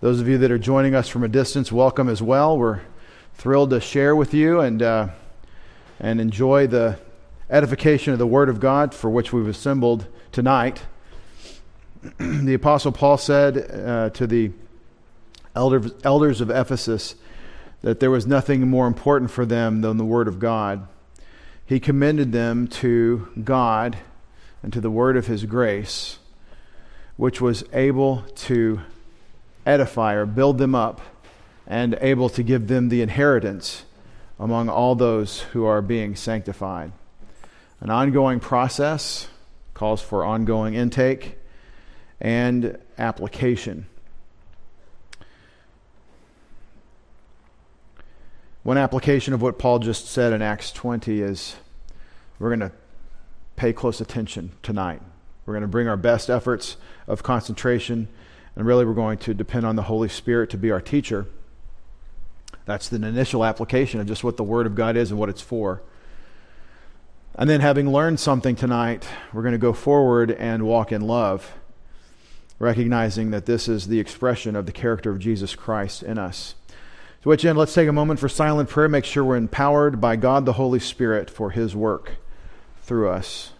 Those of you that are joining us from a distance, welcome as well. We're thrilled to share with you and, uh, and enjoy the edification of the Word of God for which we've assembled tonight. the Apostle Paul said uh, to the elder, elders of Ephesus that there was nothing more important for them than the Word of God. He commended them to God and to the Word of His grace, which was able to edify or build them up and able to give them the inheritance among all those who are being sanctified. An ongoing process calls for ongoing intake and application. One application of what Paul just said in Acts 20 is we're going to pay close attention tonight. We're going to bring our best efforts of concentration and really, we're going to depend on the Holy Spirit to be our teacher. That's the initial application of just what the Word of God is and what it's for. And then, having learned something tonight, we're going to go forward and walk in love, recognizing that this is the expression of the character of Jesus Christ in us. To which end, let's take a moment for silent prayer. Make sure we're empowered by God the Holy Spirit for His work through us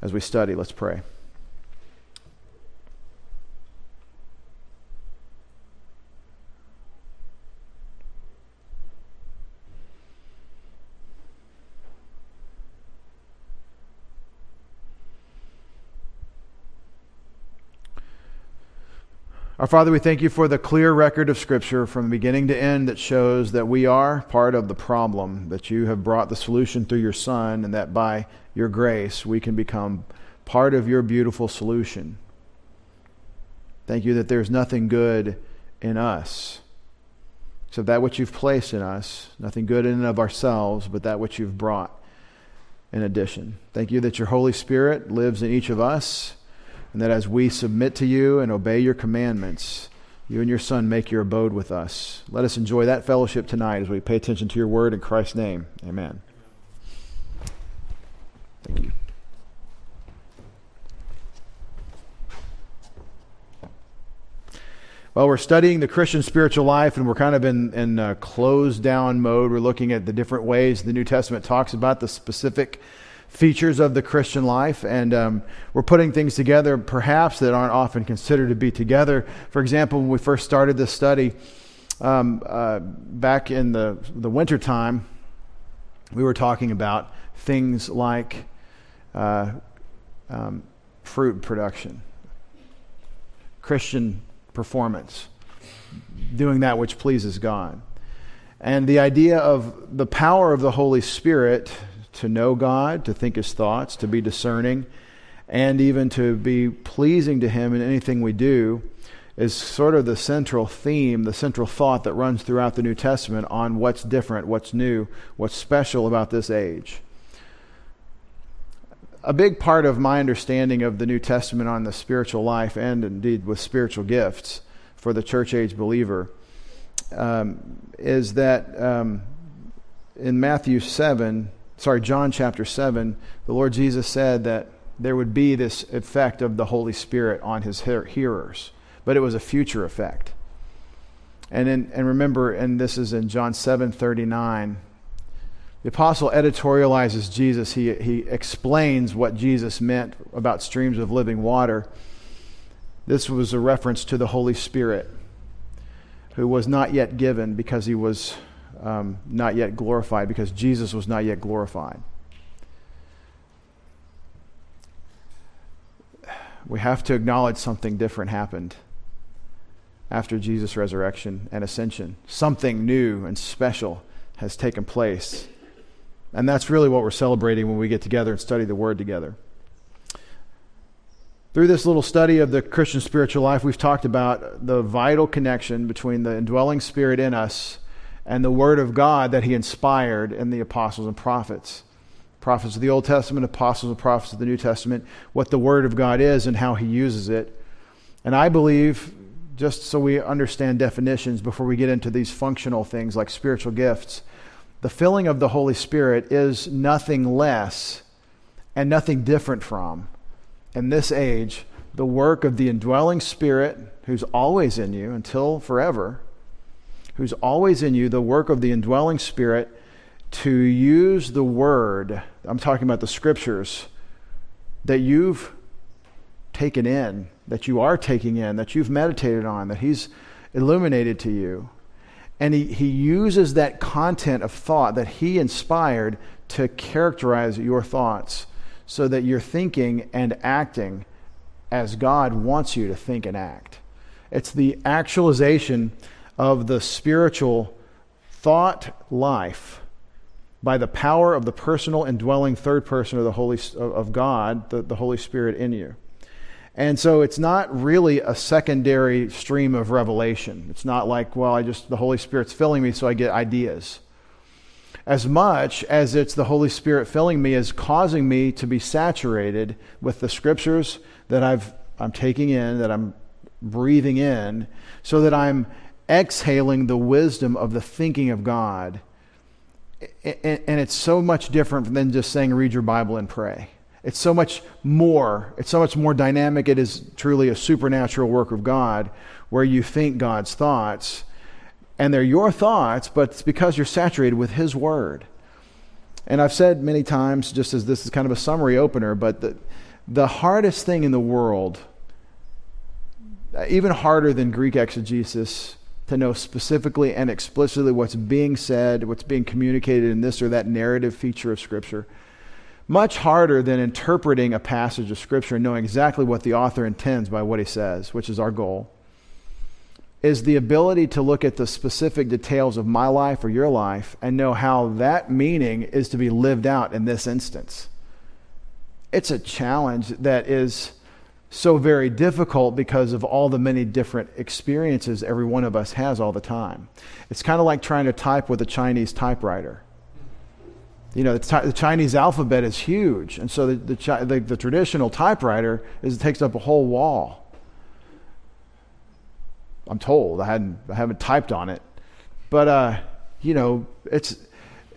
as we study. Let's pray. Our Father, we thank you for the clear record of Scripture from beginning to end that shows that we are part of the problem, that you have brought the solution through your Son, and that by your grace we can become part of your beautiful solution. Thank you that there's nothing good in us except that which you've placed in us, nothing good in and of ourselves, but that which you've brought in addition. Thank you that your Holy Spirit lives in each of us and that as we submit to you and obey your commandments, you and your Son make your abode with us. Let us enjoy that fellowship tonight as we pay attention to your word in Christ's name. Amen. Thank you. Well, we're studying the Christian spiritual life, and we're kind of in, in a closed down mode. We're looking at the different ways the New Testament talks about the specific features of the Christian life, and um, we're putting things together perhaps that aren't often considered to be together. For example, when we first started this study um, uh, back in the, the wintertime, we were talking about things like uh, um, fruit production, Christian performance, doing that which pleases God. And the idea of the power of the Holy Spirit to know God, to think His thoughts, to be discerning, and even to be pleasing to Him in anything we do is sort of the central theme, the central thought that runs throughout the New Testament on what's different, what's new, what's special about this age. A big part of my understanding of the New Testament on the spiritual life and indeed with spiritual gifts for the church age believer um, is that um, in Matthew 7, sorry, John chapter 7, the Lord Jesus said that there would be this effect of the Holy Spirit on his hearers, but it was a future effect. And, in, and remember, and this is in John 7 39, the apostle editorializes Jesus. He, he explains what Jesus meant about streams of living water. This was a reference to the Holy Spirit, who was not yet given because he was um, not yet glorified because Jesus was not yet glorified. We have to acknowledge something different happened after Jesus' resurrection and ascension. Something new and special has taken place. And that's really what we're celebrating when we get together and study the Word together. Through this little study of the Christian spiritual life, we've talked about the vital connection between the indwelling Spirit in us and the Word of God that He inspired in the apostles and prophets. Prophets of the Old Testament, apostles and prophets of the New Testament, what the Word of God is and how He uses it. And I believe, just so we understand definitions before we get into these functional things like spiritual gifts, the filling of the Holy Spirit is nothing less and nothing different from, in this age, the work of the indwelling Spirit who's always in you until forever, who's always in you, the work of the indwelling Spirit to use the Word, I'm talking about the Scriptures, that you've taken in, that you are taking in, that you've meditated on, that He's illuminated to you. And he, he uses that content of thought that he inspired to characterize your thoughts so that you're thinking and acting as God wants you to think and act. It's the actualization of the spiritual thought life by the power of the personal indwelling third person of the Holy of God, the, the Holy Spirit in you. And so it's not really a secondary stream of revelation. It's not like, well, I just the Holy Spirit's filling me so I get ideas as much as it's the Holy Spirit filling me is causing me to be saturated with the scriptures that I've, I'm taking in, that I'm breathing in, so that I'm exhaling the wisdom of the thinking of God. And it's so much different than just saying, read your Bible and pray. It's so much more. It's so much more dynamic. It is truly a supernatural work of God where you think God's thoughts and they're your thoughts, but it's because you're saturated with His Word. And I've said many times, just as this is kind of a summary opener, but the, the hardest thing in the world, even harder than Greek exegesis, to know specifically and explicitly what's being said, what's being communicated in this or that narrative feature of Scripture, much harder than interpreting a passage of Scripture and knowing exactly what the author intends by what he says, which is our goal is the ability to look at the specific details of my life or your life and know how that meaning is to be lived out in this instance. It's a challenge that is so very difficult because of all the many different experiences every one of us has all the time. It's kind of like trying to type with a Chinese typewriter. You know, the, the Chinese alphabet is huge, and so the, the, the, the traditional typewriter is, takes up a whole wall I'm told. I hadn't I haven't typed on it. But uh, you know, it's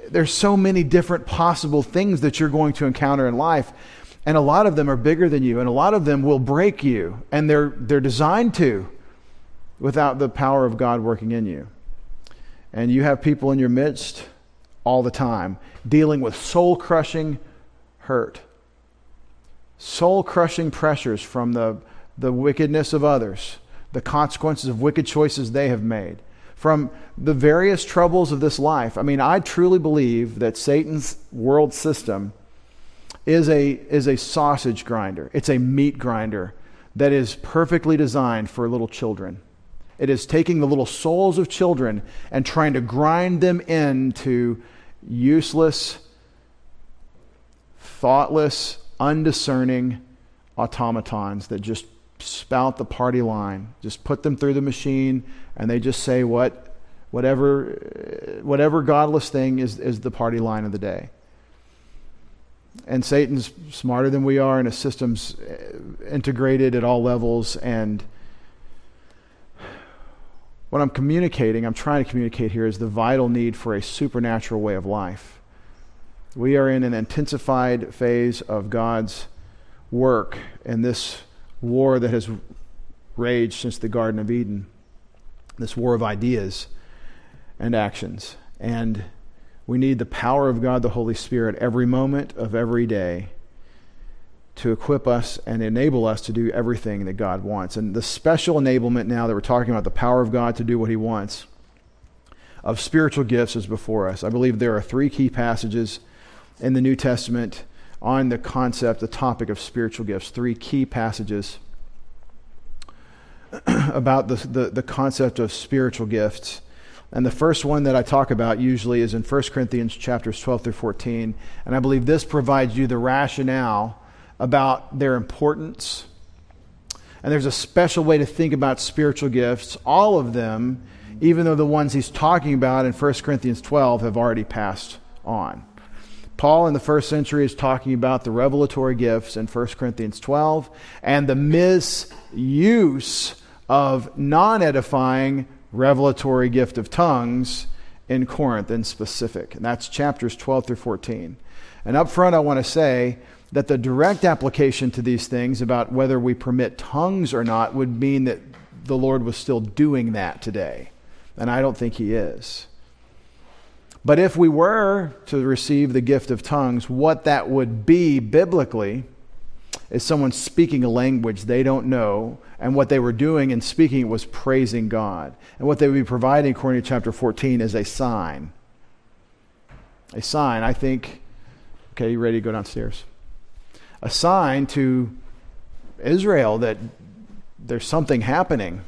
there's so many different possible things that you're going to encounter in life. And a lot of them are bigger than you, and a lot of them will break you, and they're they're designed to without the power of God working in you. And you have people in your midst all the time dealing with soul crushing hurt, soul crushing pressures from the, the wickedness of others the consequences of wicked choices they have made, from the various troubles of this life. I mean, I truly believe that Satan's world system is a, is a sausage grinder, it's a meat grinder that is perfectly designed for little children. It is taking the little souls of children and trying to grind them into useless, thoughtless, undiscerning automatons that just spout the party line. Just put them through the machine, and they just say what, whatever, whatever godless thing is, is the party line of the day. And Satan's smarter than we are, and his system's uh, integrated at all levels. And what I'm communicating, I'm trying to communicate here, is the vital need for a supernatural way of life. We are in an intensified phase of God's work in this war that has raged since the Garden of Eden, this war of ideas and actions. And we need the power of God, the Holy Spirit, every moment of every day to equip us and enable us to do everything that God wants. And the special enablement now that we're talking about, the power of God to do what He wants, of spiritual gifts is before us. I believe there are three key passages in the New Testament on the concept, the topic of spiritual gifts. Three key passages about the, the, the, concept of spiritual gifts. And the first one that I talk about usually is in 1 Corinthians chapters 12 through 14. And I believe this provides you the rationale about their importance. And there's a special way to think about spiritual gifts. All of them, even though the ones he's talking about in 1 Corinthians 12 have already passed on. Paul in the first century is talking about the revelatory gifts in 1 Corinthians 12 and the misuse of non edifying revelatory gift of tongues in Corinth in specific. And that's chapters 12 through 14. And up front, I want to say that the direct application to these things about whether we permit tongues or not would mean that the Lord was still doing that today. And I don't think He is. But if we were to receive the gift of tongues, what that would be biblically is someone speaking a language they don't know, and what they were doing in speaking was praising God. And what they would be providing, according to chapter 14, is a sign. A sign, I think. Okay, you ready to go downstairs? A sign to Israel that there's something happening,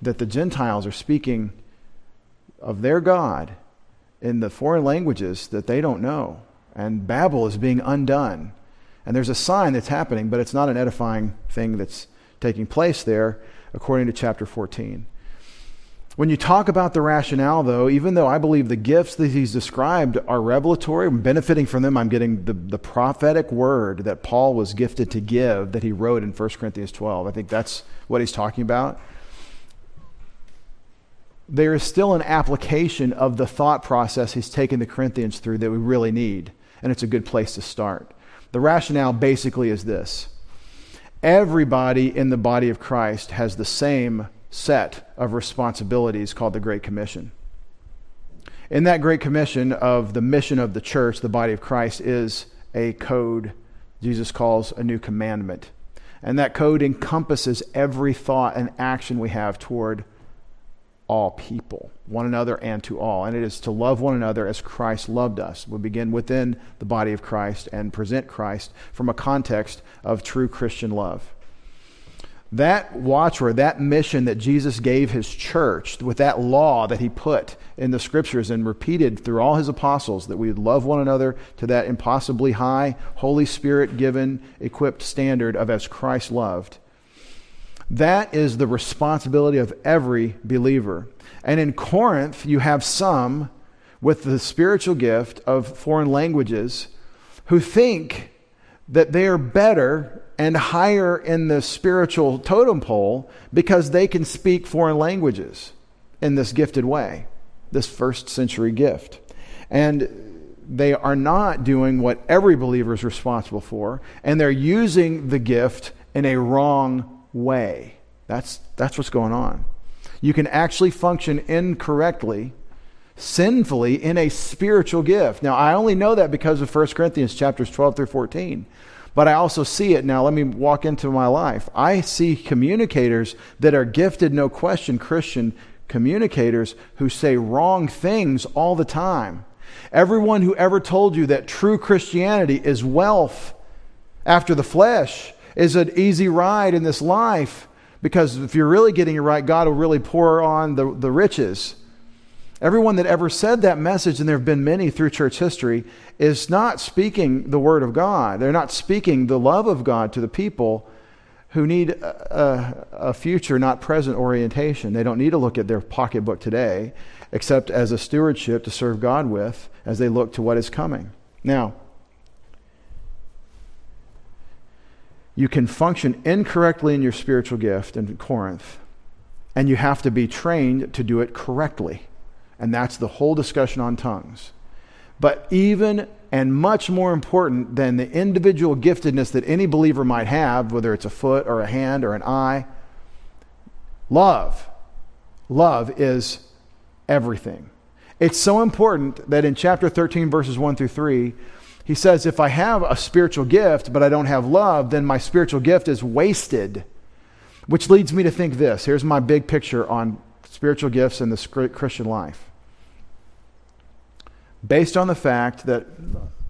that the Gentiles are speaking of their God in the foreign languages that they don't know. And Babel is being undone. And there's a sign that's happening, but it's not an edifying thing that's taking place there, according to chapter 14. When you talk about the rationale, though, even though I believe the gifts that he's described are revelatory, I'm benefiting from them, I'm getting the, the prophetic word that Paul was gifted to give that he wrote in 1 Corinthians 12. I think that's what he's talking about there is still an application of the thought process he's taken the Corinthians through that we really need, and it's a good place to start. The rationale basically is this everybody in the body of Christ has the same set of responsibilities called the Great Commission. In that Great Commission of the mission of the church, the body of Christ, is a code Jesus calls a new commandment. And that code encompasses every thought and action we have toward all people, one another and to all. And it is to love one another as Christ loved us. We begin within the body of Christ and present Christ from a context of true Christian love. That watchword, that mission that Jesus gave his church, with that law that he put in the scriptures and repeated through all his apostles, that we would love one another to that impossibly high, Holy Spirit given, equipped standard of as Christ loved that is the responsibility of every believer. And in Corinth, you have some with the spiritual gift of foreign languages who think that they are better and higher in the spiritual totem pole because they can speak foreign languages in this gifted way, this first century gift. And they are not doing what every believer is responsible for, and they're using the gift in a wrong way. That's, that's what's going on. You can actually function incorrectly, sinfully, in a spiritual gift. Now, I only know that because of 1 Corinthians chapters 12 through 14. But I also see it now. Let me walk into my life. I see communicators that are gifted, no question, Christian communicators who say wrong things all the time. Everyone who ever told you that true Christianity is wealth after the flesh is an easy ride in this life because if you're really getting it right, God will really pour on the, the riches. Everyone that ever said that message, and there have been many through church history, is not speaking the word of God. They're not speaking the love of God to the people who need a, a, a, future, not present orientation. They don't need to look at their pocketbook today, except as a stewardship to serve God with as they look to what is coming. Now, you can function incorrectly in your spiritual gift in Corinth, and you have to be trained to do it correctly. And that's the whole discussion on tongues. But even and much more important than the individual giftedness that any believer might have, whether it's a foot or a hand or an eye, love. Love is everything. It's so important that in chapter 13, verses 1 through 3, he says, If I have a spiritual gift, but I don't have love, then my spiritual gift is wasted. Which leads me to think this. Here's my big picture on spiritual gifts in the Christian life. Based on the fact that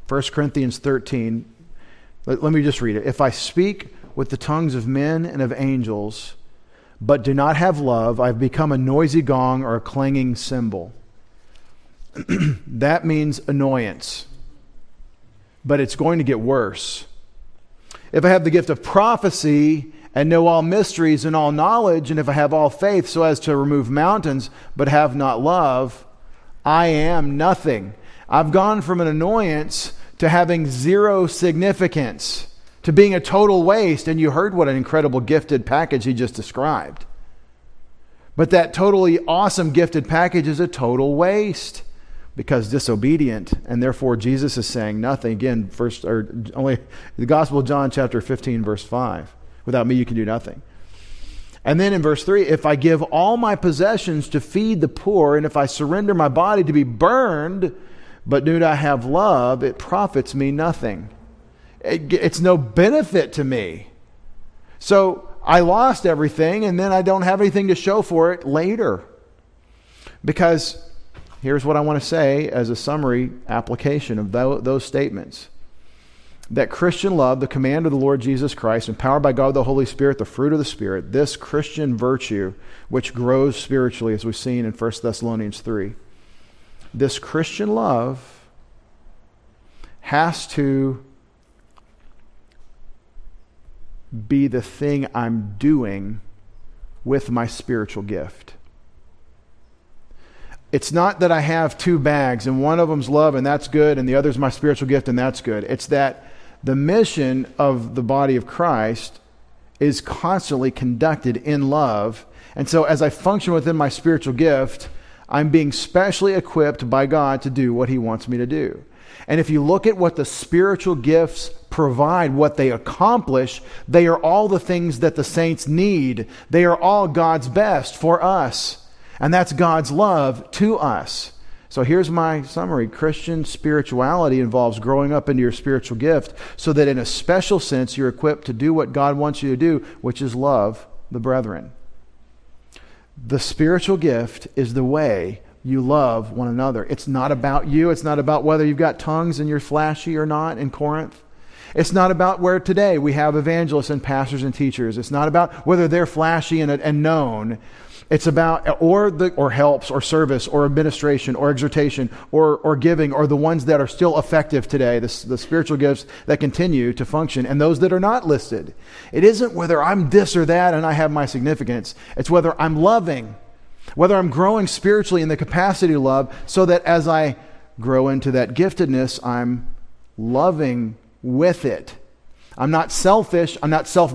1 Corinthians 13, let, let me just read it. If I speak with the tongues of men and of angels, but do not have love, I've become a noisy gong or a clanging cymbal. that means annoyance but it's going to get worse. If I have the gift of prophecy and know all mysteries and all knowledge, and if I have all faith so as to remove mountains, but have not love, I am nothing. I've gone from an annoyance to having zero significance, to being a total waste. And you heard what an incredible gifted package he just described. But that totally awesome gifted package is a total waste. Because disobedient, and therefore Jesus is saying nothing. Again, first or only the Gospel of John, chapter 15, verse 5. Without me, you can do nothing. And then in verse 3, if I give all my possessions to feed the poor, and if I surrender my body to be burned, but do not have love, it profits me nothing. It, it's no benefit to me. So I lost everything, and then I don't have anything to show for it later. Because here's what I want to say as a summary application of those statements that Christian love, the command of the Lord Jesus Christ, empowered by God the Holy Spirit, the fruit of the Spirit, this Christian virtue, which grows spiritually, as we've seen in 1 Thessalonians 3, this Christian love has to be the thing I'm doing with my spiritual gift. It's not that I have two bags and one of them's love and that's good and the other's my spiritual gift and that's good. It's that the mission of the body of Christ is constantly conducted in love. And so as I function within my spiritual gift, I'm being specially equipped by God to do what He wants me to do. And if you look at what the spiritual gifts provide, what they accomplish, they are all the things that the saints need. They are all God's best for us. And that's God's love to us. So here's my summary Christian spirituality involves growing up into your spiritual gift so that in a special sense you're equipped to do what God wants you to do, which is love the brethren. The spiritual gift is the way you love one another. It's not about you. It's not about whether you've got tongues and you're flashy or not in Corinth. It's not about where today we have evangelists and pastors and teachers. It's not about whether they're flashy and, and known. It's about or the or helps or service or administration or exhortation or or giving or the ones that are still effective today, the, the spiritual gifts that continue to function and those that are not listed. It isn't whether I'm this or that and I have my significance. It's whether I'm loving, whether I'm growing spiritually in the capacity to love, so that as I grow into that giftedness, I'm loving with it. I'm not selfish. I'm not self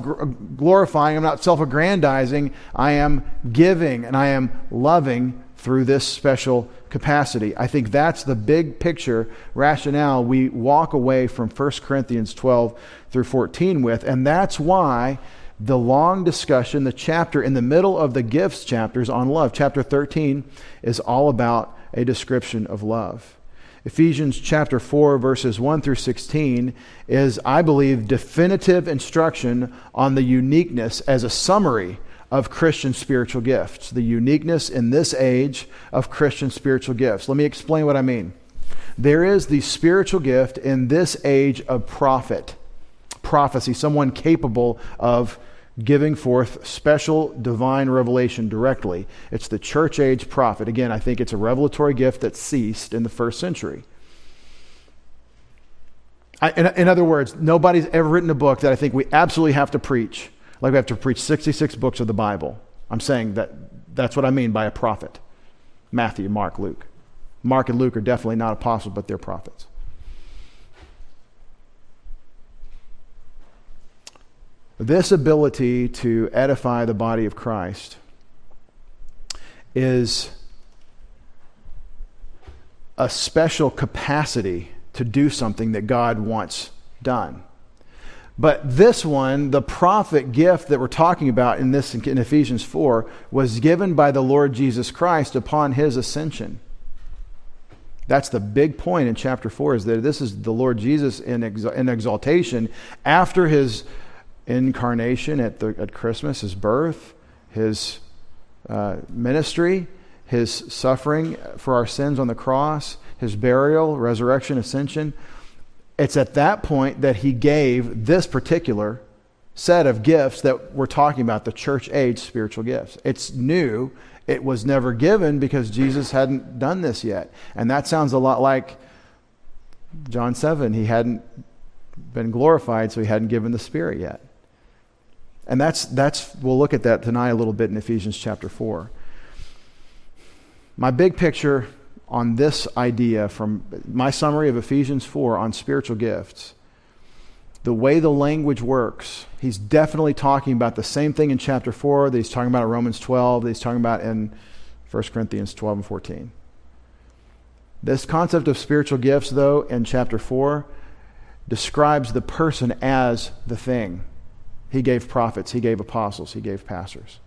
glorifying. I'm not self aggrandizing. I am giving and I am loving through this special capacity. I think that's the big picture rationale we walk away from 1 Corinthians 12 through 14 with. And that's why the long discussion, the chapter in the middle of the gifts chapters on love, chapter 13, is all about a description of love. Ephesians chapter 4, verses 1 through 16, is, I believe, definitive instruction on the uniqueness as a summary of Christian spiritual gifts. The uniqueness in this age of Christian spiritual gifts. Let me explain what I mean. There is the spiritual gift in this age of prophet, prophecy, someone capable of giving forth special divine revelation directly. It's the church age prophet. Again, I think it's a revelatory gift that ceased in the first century. I, in, in, other words, nobody's ever written a book that I think we absolutely have to preach, like we have to preach 66 books of the Bible. I'm saying that that's what I mean by a prophet Matthew, Mark, Luke. Mark and Luke are definitely not apostles, but they're prophets. This ability to edify the body of Christ is a special capacity to do something that God wants done. But this one, the prophet gift that we're talking about in this in Ephesians 4, was given by the Lord Jesus Christ upon his ascension. That's the big point in chapter 4 is that this is the Lord Jesus in, in exaltation after his incarnation at, the, at Christmas, his birth, his uh, ministry, his suffering for our sins on the cross, his burial, resurrection, ascension. It's at that point that he gave this particular set of gifts that we're talking about, the church age spiritual gifts. It's new. It was never given because Jesus hadn't done this yet. And that sounds a lot like John 7. He hadn't been glorified, so he hadn't given the Spirit yet. And that's, that's, we'll look at that tonight a little bit in Ephesians chapter 4. My big picture on this idea from my summary of Ephesians 4 on spiritual gifts, the way the language works, he's definitely talking about the same thing in chapter 4 that he's talking about in Romans 12, that he's talking about in 1 Corinthians 12 and 14. This concept of spiritual gifts, though, in chapter 4, describes the person as the thing. He gave prophets, he gave apostles, he gave pastors.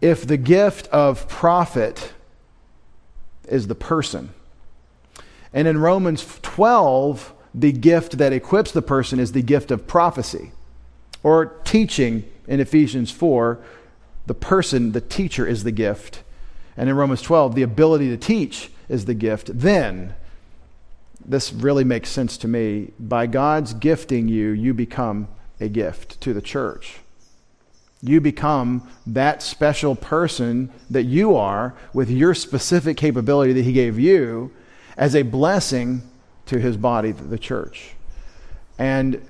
If the gift of prophet is the person, and in Romans 12, the gift that equips the person is the gift of prophecy or teaching in Ephesians 4, the person, the teacher, is the gift. And in Romans 12, the ability to teach is the gift. Then, this really makes sense to me. By God's gifting you, you become a gift to the church. You become that special person that you are with your specific capability that He gave you as a blessing to His body, the church. And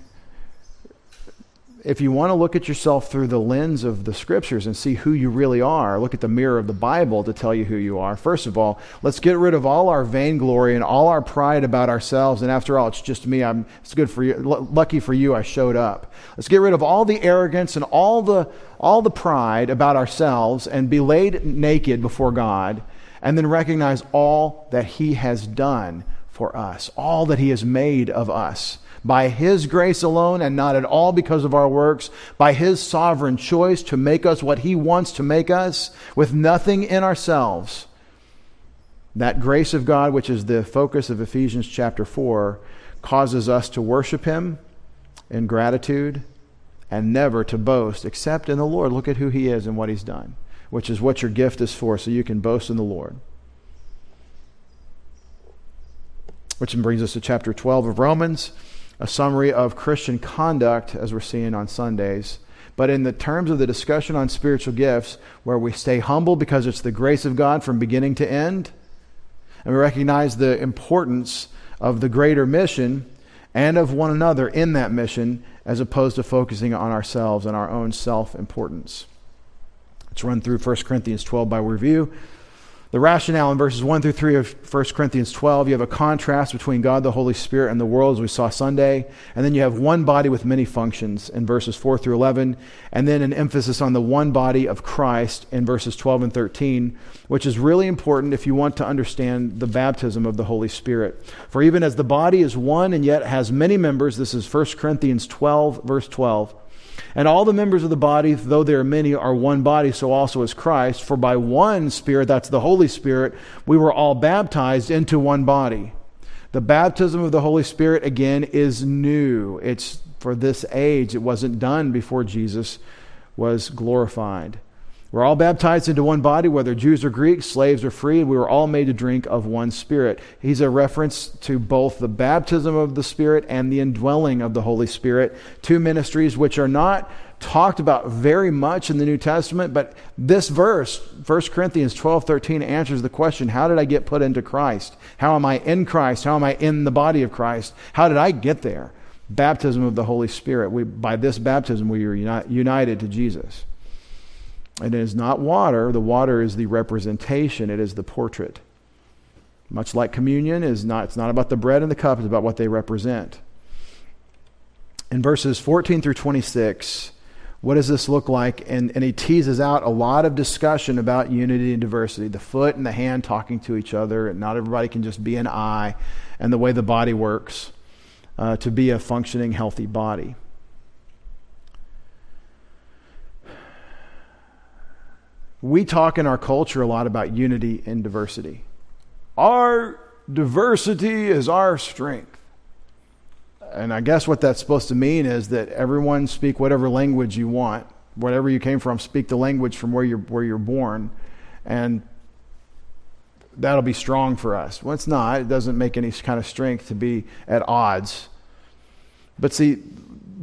if you want to look at yourself through the lens of the scriptures and see who you really are, look at the mirror of the Bible to tell you who you are. First of all, let's get rid of all our vainglory and all our pride about ourselves. And after all, it's just me. I'm, it's good for you. L- lucky for you, I showed up. Let's get rid of all the arrogance and all the, all the pride about ourselves and be laid naked before God and then recognize all that He has done for us, all that He has made of us by His grace alone and not at all because of our works, by His sovereign choice to make us what He wants to make us, with nothing in ourselves. That grace of God, which is the focus of Ephesians chapter 4, causes us to worship Him in gratitude and never to boast except in the Lord. Look at who He is and what He's done, which is what your gift is for, so you can boast in the Lord. Which brings us to chapter 12 of Romans a summary of Christian conduct, as we're seeing on Sundays. But in the terms of the discussion on spiritual gifts, where we stay humble because it's the grace of God from beginning to end, and we recognize the importance of the greater mission and of one another in that mission, as opposed to focusing on ourselves and our own self importance. Let's run through 1 Corinthians 12 by review the rationale in verses 1 through 3 of 1 Corinthians 12, you have a contrast between God the Holy Spirit and the world, as we saw Sunday. And then you have one body with many functions in verses 4 through 11. And then an emphasis on the one body of Christ in verses 12 and 13, which is really important if you want to understand the baptism of the Holy Spirit. For even as the body is one and yet has many members, this is 1 Corinthians 12, verse 12. And all the members of the body, though there are many, are one body, so also is Christ. For by one Spirit, that's the Holy Spirit, we were all baptized into one body. The baptism of the Holy Spirit, again, is new. It's for this age. It wasn't done before Jesus was glorified. We're all baptized into one body, whether Jews or Greeks, slaves or free, we were all made to drink of one Spirit. He's a reference to both the baptism of the Spirit and the indwelling of the Holy Spirit, two ministries which are not talked about very much in the New Testament, but this verse, 1 Corinthians 12 13, answers the question how did I get put into Christ? How am I in Christ? How am I in the body of Christ? How did I get there? Baptism of the Holy Spirit. We, by this baptism, we are united to Jesus. And it is not water. The water is the representation, it is the portrait. Much like communion is not, it's not about the bread and the cup, it's about what they represent. In verses 14 through 26, what does this look like? And, and he teases out a lot of discussion about unity and diversity the foot and the hand talking to each other, and not everybody can just be an eye, and the way the body works uh, to be a functioning, healthy body. We talk in our culture a lot about unity and diversity. Our diversity is our strength. And I guess what that's supposed to mean is that everyone speak whatever language you want, whatever you came from, speak the language from where you're where you're born, and that'll be strong for us. Well, it's not. It doesn't make any kind of strength to be at odds. But see,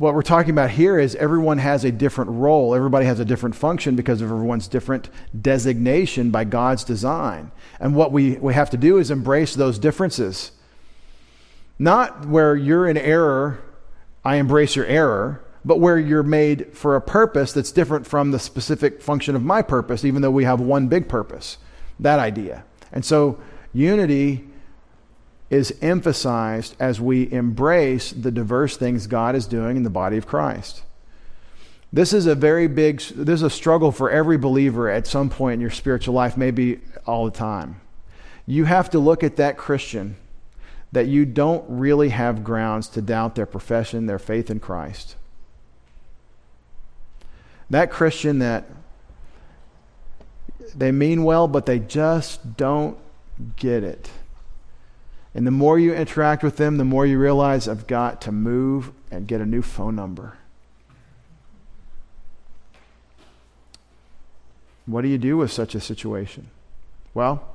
what we're talking about here is everyone has a different role. Everybody has a different function because of everyone's different designation by God's design. And what we, we have to do is embrace those differences. Not where you're in error, I embrace your error, but where you're made for a purpose that's different from the specific function of my purpose, even though we have one big purpose. That idea. And so unity is emphasized as we embrace the diverse things God is doing in the body of Christ. This is a very big, this is a struggle for every believer at some point in your spiritual life, maybe all the time. You have to look at that Christian that you don't really have grounds to doubt their profession, their faith in Christ. That Christian that they mean well, but they just don't get it. And the more you interact with them, the more you realize I've got to move and get a new phone number. What do you do with such a situation? Well,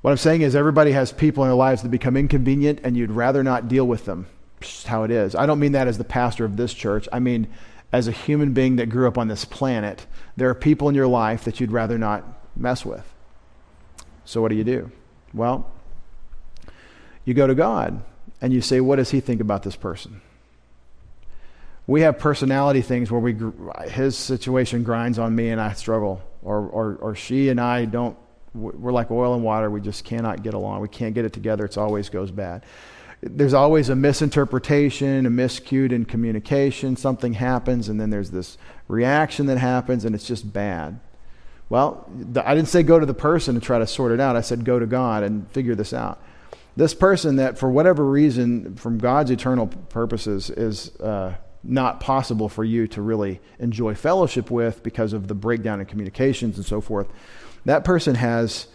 what I'm saying is everybody has people in their lives that become inconvenient and you'd rather not deal with them. Just how it is. I don't mean that as the pastor of this church. I mean as a human being that grew up on this planet. There are people in your life that you'd rather not mess with. So what do you do? Well, you go to God and you say, What does He think about this person? We have personality things where we, his situation grinds on me and I struggle, or, or, or she and I don't, we're like oil and water. We just cannot get along. We can't get it together. It always goes bad. There's always a misinterpretation, a miscue in communication. Something happens, and then there's this reaction that happens, and it's just bad. Well, I didn't say go to the person and try to sort it out. I said go to God and figure this out this person that, for whatever reason, from God's eternal purposes, is uh, not possible for you to really enjoy fellowship with because of the breakdown in communications and so forth, that person has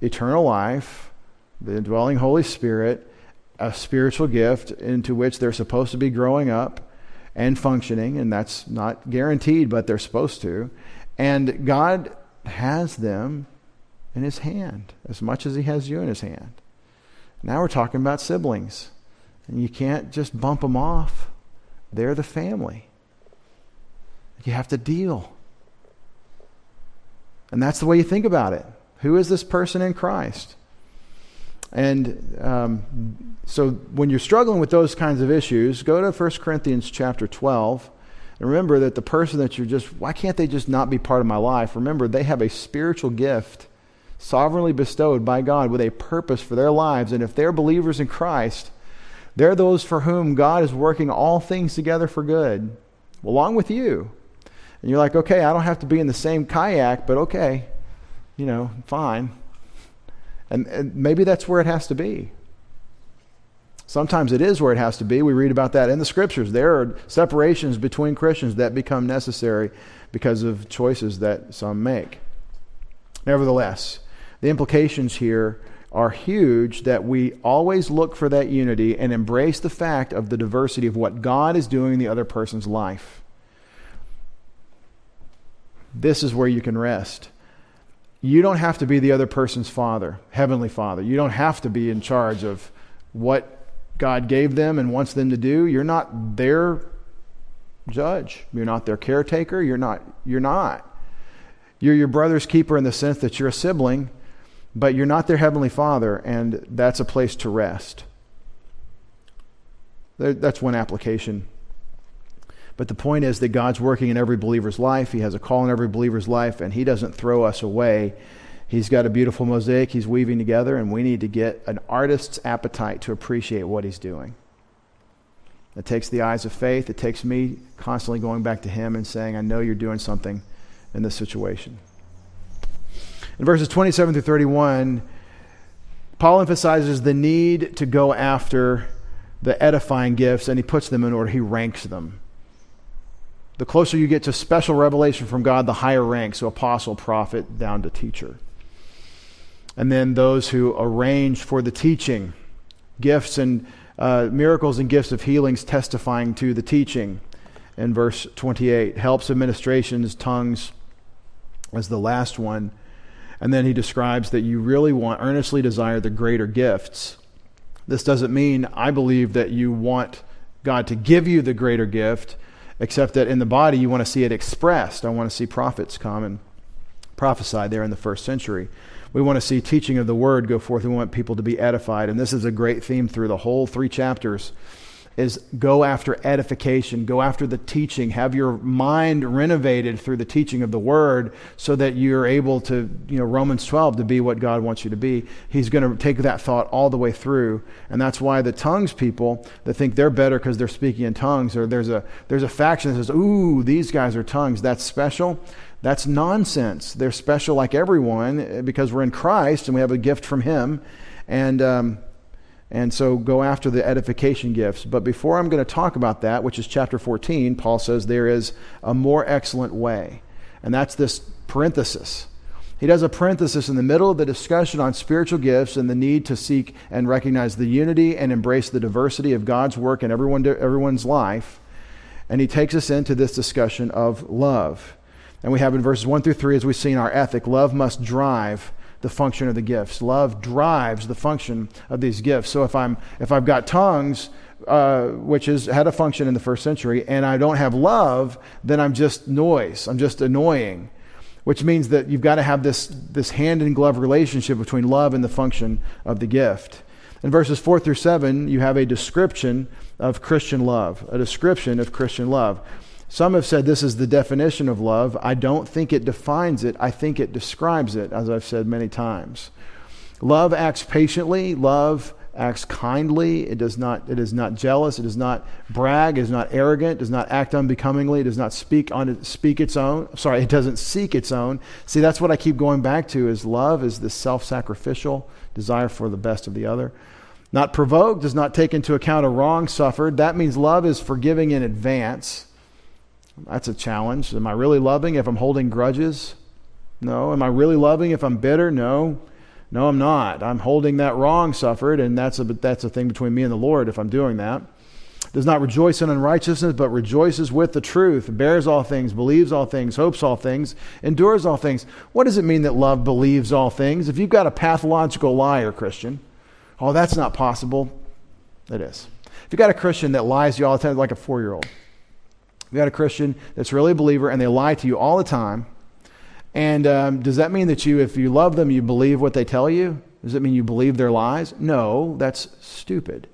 eternal life, the indwelling Holy Spirit, a spiritual gift into which they're supposed to be growing up and functioning, and that's not guaranteed, but they're supposed to. And God has them in His hand as much as He has you in His hand. Now we're talking about siblings. And you can't just bump them off. They're the family. You have to deal. And that's the way you think about it. Who is this person in Christ? And um, so when you're struggling with those kinds of issues, go to 1 Corinthians chapter 12. And remember that the person that you're just, why can't they just not be part of my life? Remember, they have a spiritual gift sovereignly bestowed by God with a purpose for their lives. And if they're believers in Christ, they're those for whom God is working all things together for good, along with you. And you're like, okay, I don't have to be in the same kayak, but okay, you know, fine. And, and maybe that's where it has to be. Sometimes it is where it has to be. We read about that in the scriptures. There are separations between Christians that become necessary because of choices that some make. Nevertheless, the implications here are huge that we always look for that unity and embrace the fact of the diversity of what God is doing in the other person's life. This is where you can rest. You don't have to be the other person's father, heavenly father. You don't have to be in charge of what God gave them and wants them to do. You're not their judge. You're not their caretaker. You're not you're not. You're your brother's keeper in the sense that you're a sibling but you're not their heavenly father, and that's a place to rest. That's one application. But the point is that God's working in every believer's life. He has a call in every believer's life, and He doesn't throw us away. He's got a beautiful mosaic He's weaving together, and we need to get an artist's appetite to appreciate what He's doing. It takes the eyes of faith. It takes me constantly going back to Him and saying, I know you're doing something in this situation. In verses 27 through 31, Paul emphasizes the need to go after the edifying gifts and he puts them in order. He ranks them. The closer you get to special revelation from God, the higher rank, so apostle, prophet, down to teacher. And then those who arrange for the teaching, gifts and uh, miracles and gifts of healings testifying to the teaching. In verse 28, helps, administrations, tongues as the last one. And then he describes that you really want, earnestly desire the greater gifts. This doesn't mean I believe that you want God to give you the greater gift, except that in the body you want to see it expressed. I want to see prophets come and prophesy there in the first century. We want to see teaching of the word go forth. We want people to be edified. And this is a great theme through the whole three chapters is go after edification, go after the teaching, have your mind renovated through the teaching of the word so that you're able to, you know, Romans 12 to be what God wants you to be. He's going to take that thought all the way through. And that's why the tongues people that think they're better because they're speaking in tongues or there's a there's a faction that says, "Ooh, these guys are tongues. That's special." That's nonsense. They're special like everyone eh, because we're in Christ and we have a gift from him. And um, and so go after the edification gifts. But before I'm going to talk about that, which is chapter 14, Paul says there is a more excellent way. And that's this parenthesis. He does a parenthesis in the middle of the discussion on spiritual gifts and the need to seek and recognize the unity and embrace the diversity of God's work in everyone, everyone's life. And he takes us into this discussion of love. And we have in verses 1 through 3, as we've seen, our ethic love must drive the function of the gifts. Love drives the function of these gifts. So if I'm if I've got tongues, uh, which has had a function in the first century, and I don't have love, then I'm just noise. I'm just annoying. Which means that you've got to have this, this hand in glove relationship between love and the function of the gift. In verses 4 through 7, you have a description of Christian love, a description of Christian love. Some have said this is the definition of love. I don't think it defines it, I think it describes it, as I've said many times. Love acts patiently, love acts kindly, it does not it is not jealous, it does not brag, it is not arrogant, does not act unbecomingly, it does not speak on speak its own. Sorry, it doesn't seek its own. See, that's what I keep going back to is love is this self-sacrificial desire for the best of the other. Not provoked does not take into account a wrong suffered. That means love is forgiving in advance. That's a challenge. Am I really loving if I'm holding grudges? No. Am I really loving if I'm bitter? No. No, I'm not. I'm holding that wrong suffered, and that's a, that's a thing between me and the Lord if I'm doing that. Does not rejoice in unrighteousness, but rejoices with the truth, bears all things, believes all things, hopes all things, endures all things. What does it mean that love believes all things? If you've got a pathological liar, Christian, oh, that's not possible. It is. If you've got a Christian that lies to you all the time, like a four year old, you got a Christian that's really a believer and they lie to you all the time. And um, does that mean that you, if you love them, you believe what they tell you? Does it mean you believe their lies? No, that's stupid.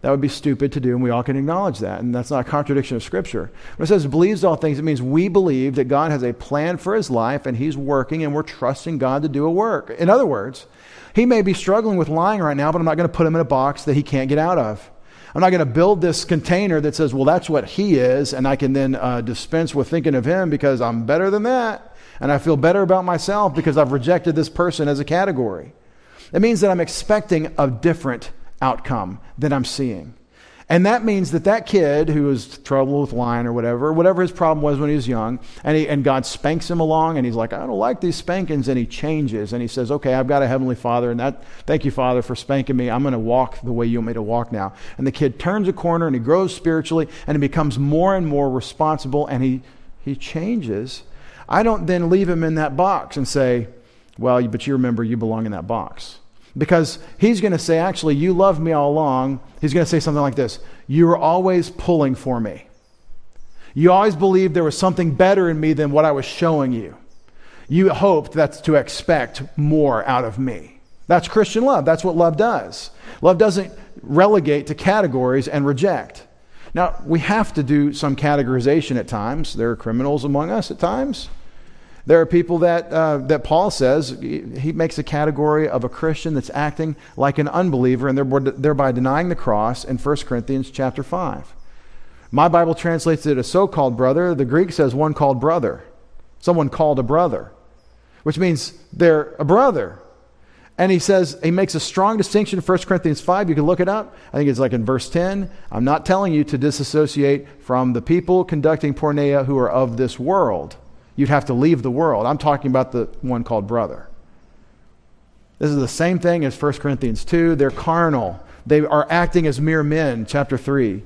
That would be stupid to do, and we all can acknowledge that. And that's not a contradiction of Scripture. When it says believes all things, it means we believe that God has a plan for his life and he's working, and we're trusting God to do a work. In other words, he may be struggling with lying right now, but I'm not going to put him in a box that he can't get out of. I'm not going to build this container that says, well, that's what he is, and I can then uh, dispense with thinking of him because I'm better than that. And I feel better about myself because I've rejected this person as a category. It means that I'm expecting a different outcome than I'm seeing. And that means that that kid who was trouble with lying or whatever, whatever his problem was when he was young, and, he, and God spanks him along, and he's like, I don't like these spankings, and he changes, and he says, Okay, I've got a heavenly Father, and that, thank you, Father, for spanking me. I'm going to walk the way you want me to walk now. And the kid turns a corner, and he grows spiritually, and he becomes more and more responsible, and he, he changes. I don't then leave him in that box and say, Well, but you remember you belong in that box. Because he's going to say, actually, you loved me all along. He's going to say something like this You were always pulling for me. You always believed there was something better in me than what I was showing you. You hoped that's to expect more out of me. That's Christian love. That's what love does. Love doesn't relegate to categories and reject. Now, we have to do some categorization at times. There are criminals among us at times. There are people that, uh, that Paul says, he makes a category of a Christian that's acting like an unbeliever and thereby denying the cross in 1 Corinthians chapter 5. My Bible translates it as so called brother. The Greek says one called brother. Someone called a brother, which means they're a brother. And he says, he makes a strong distinction in 1 Corinthians 5. You can look it up. I think it's like in verse 10. I'm not telling you to disassociate from the people conducting porneia who are of this world you'd have to leave the world. I'm talking about the one called brother. This is the same thing as 1 Corinthians 2. They're carnal, they are acting as mere men, chapter 3.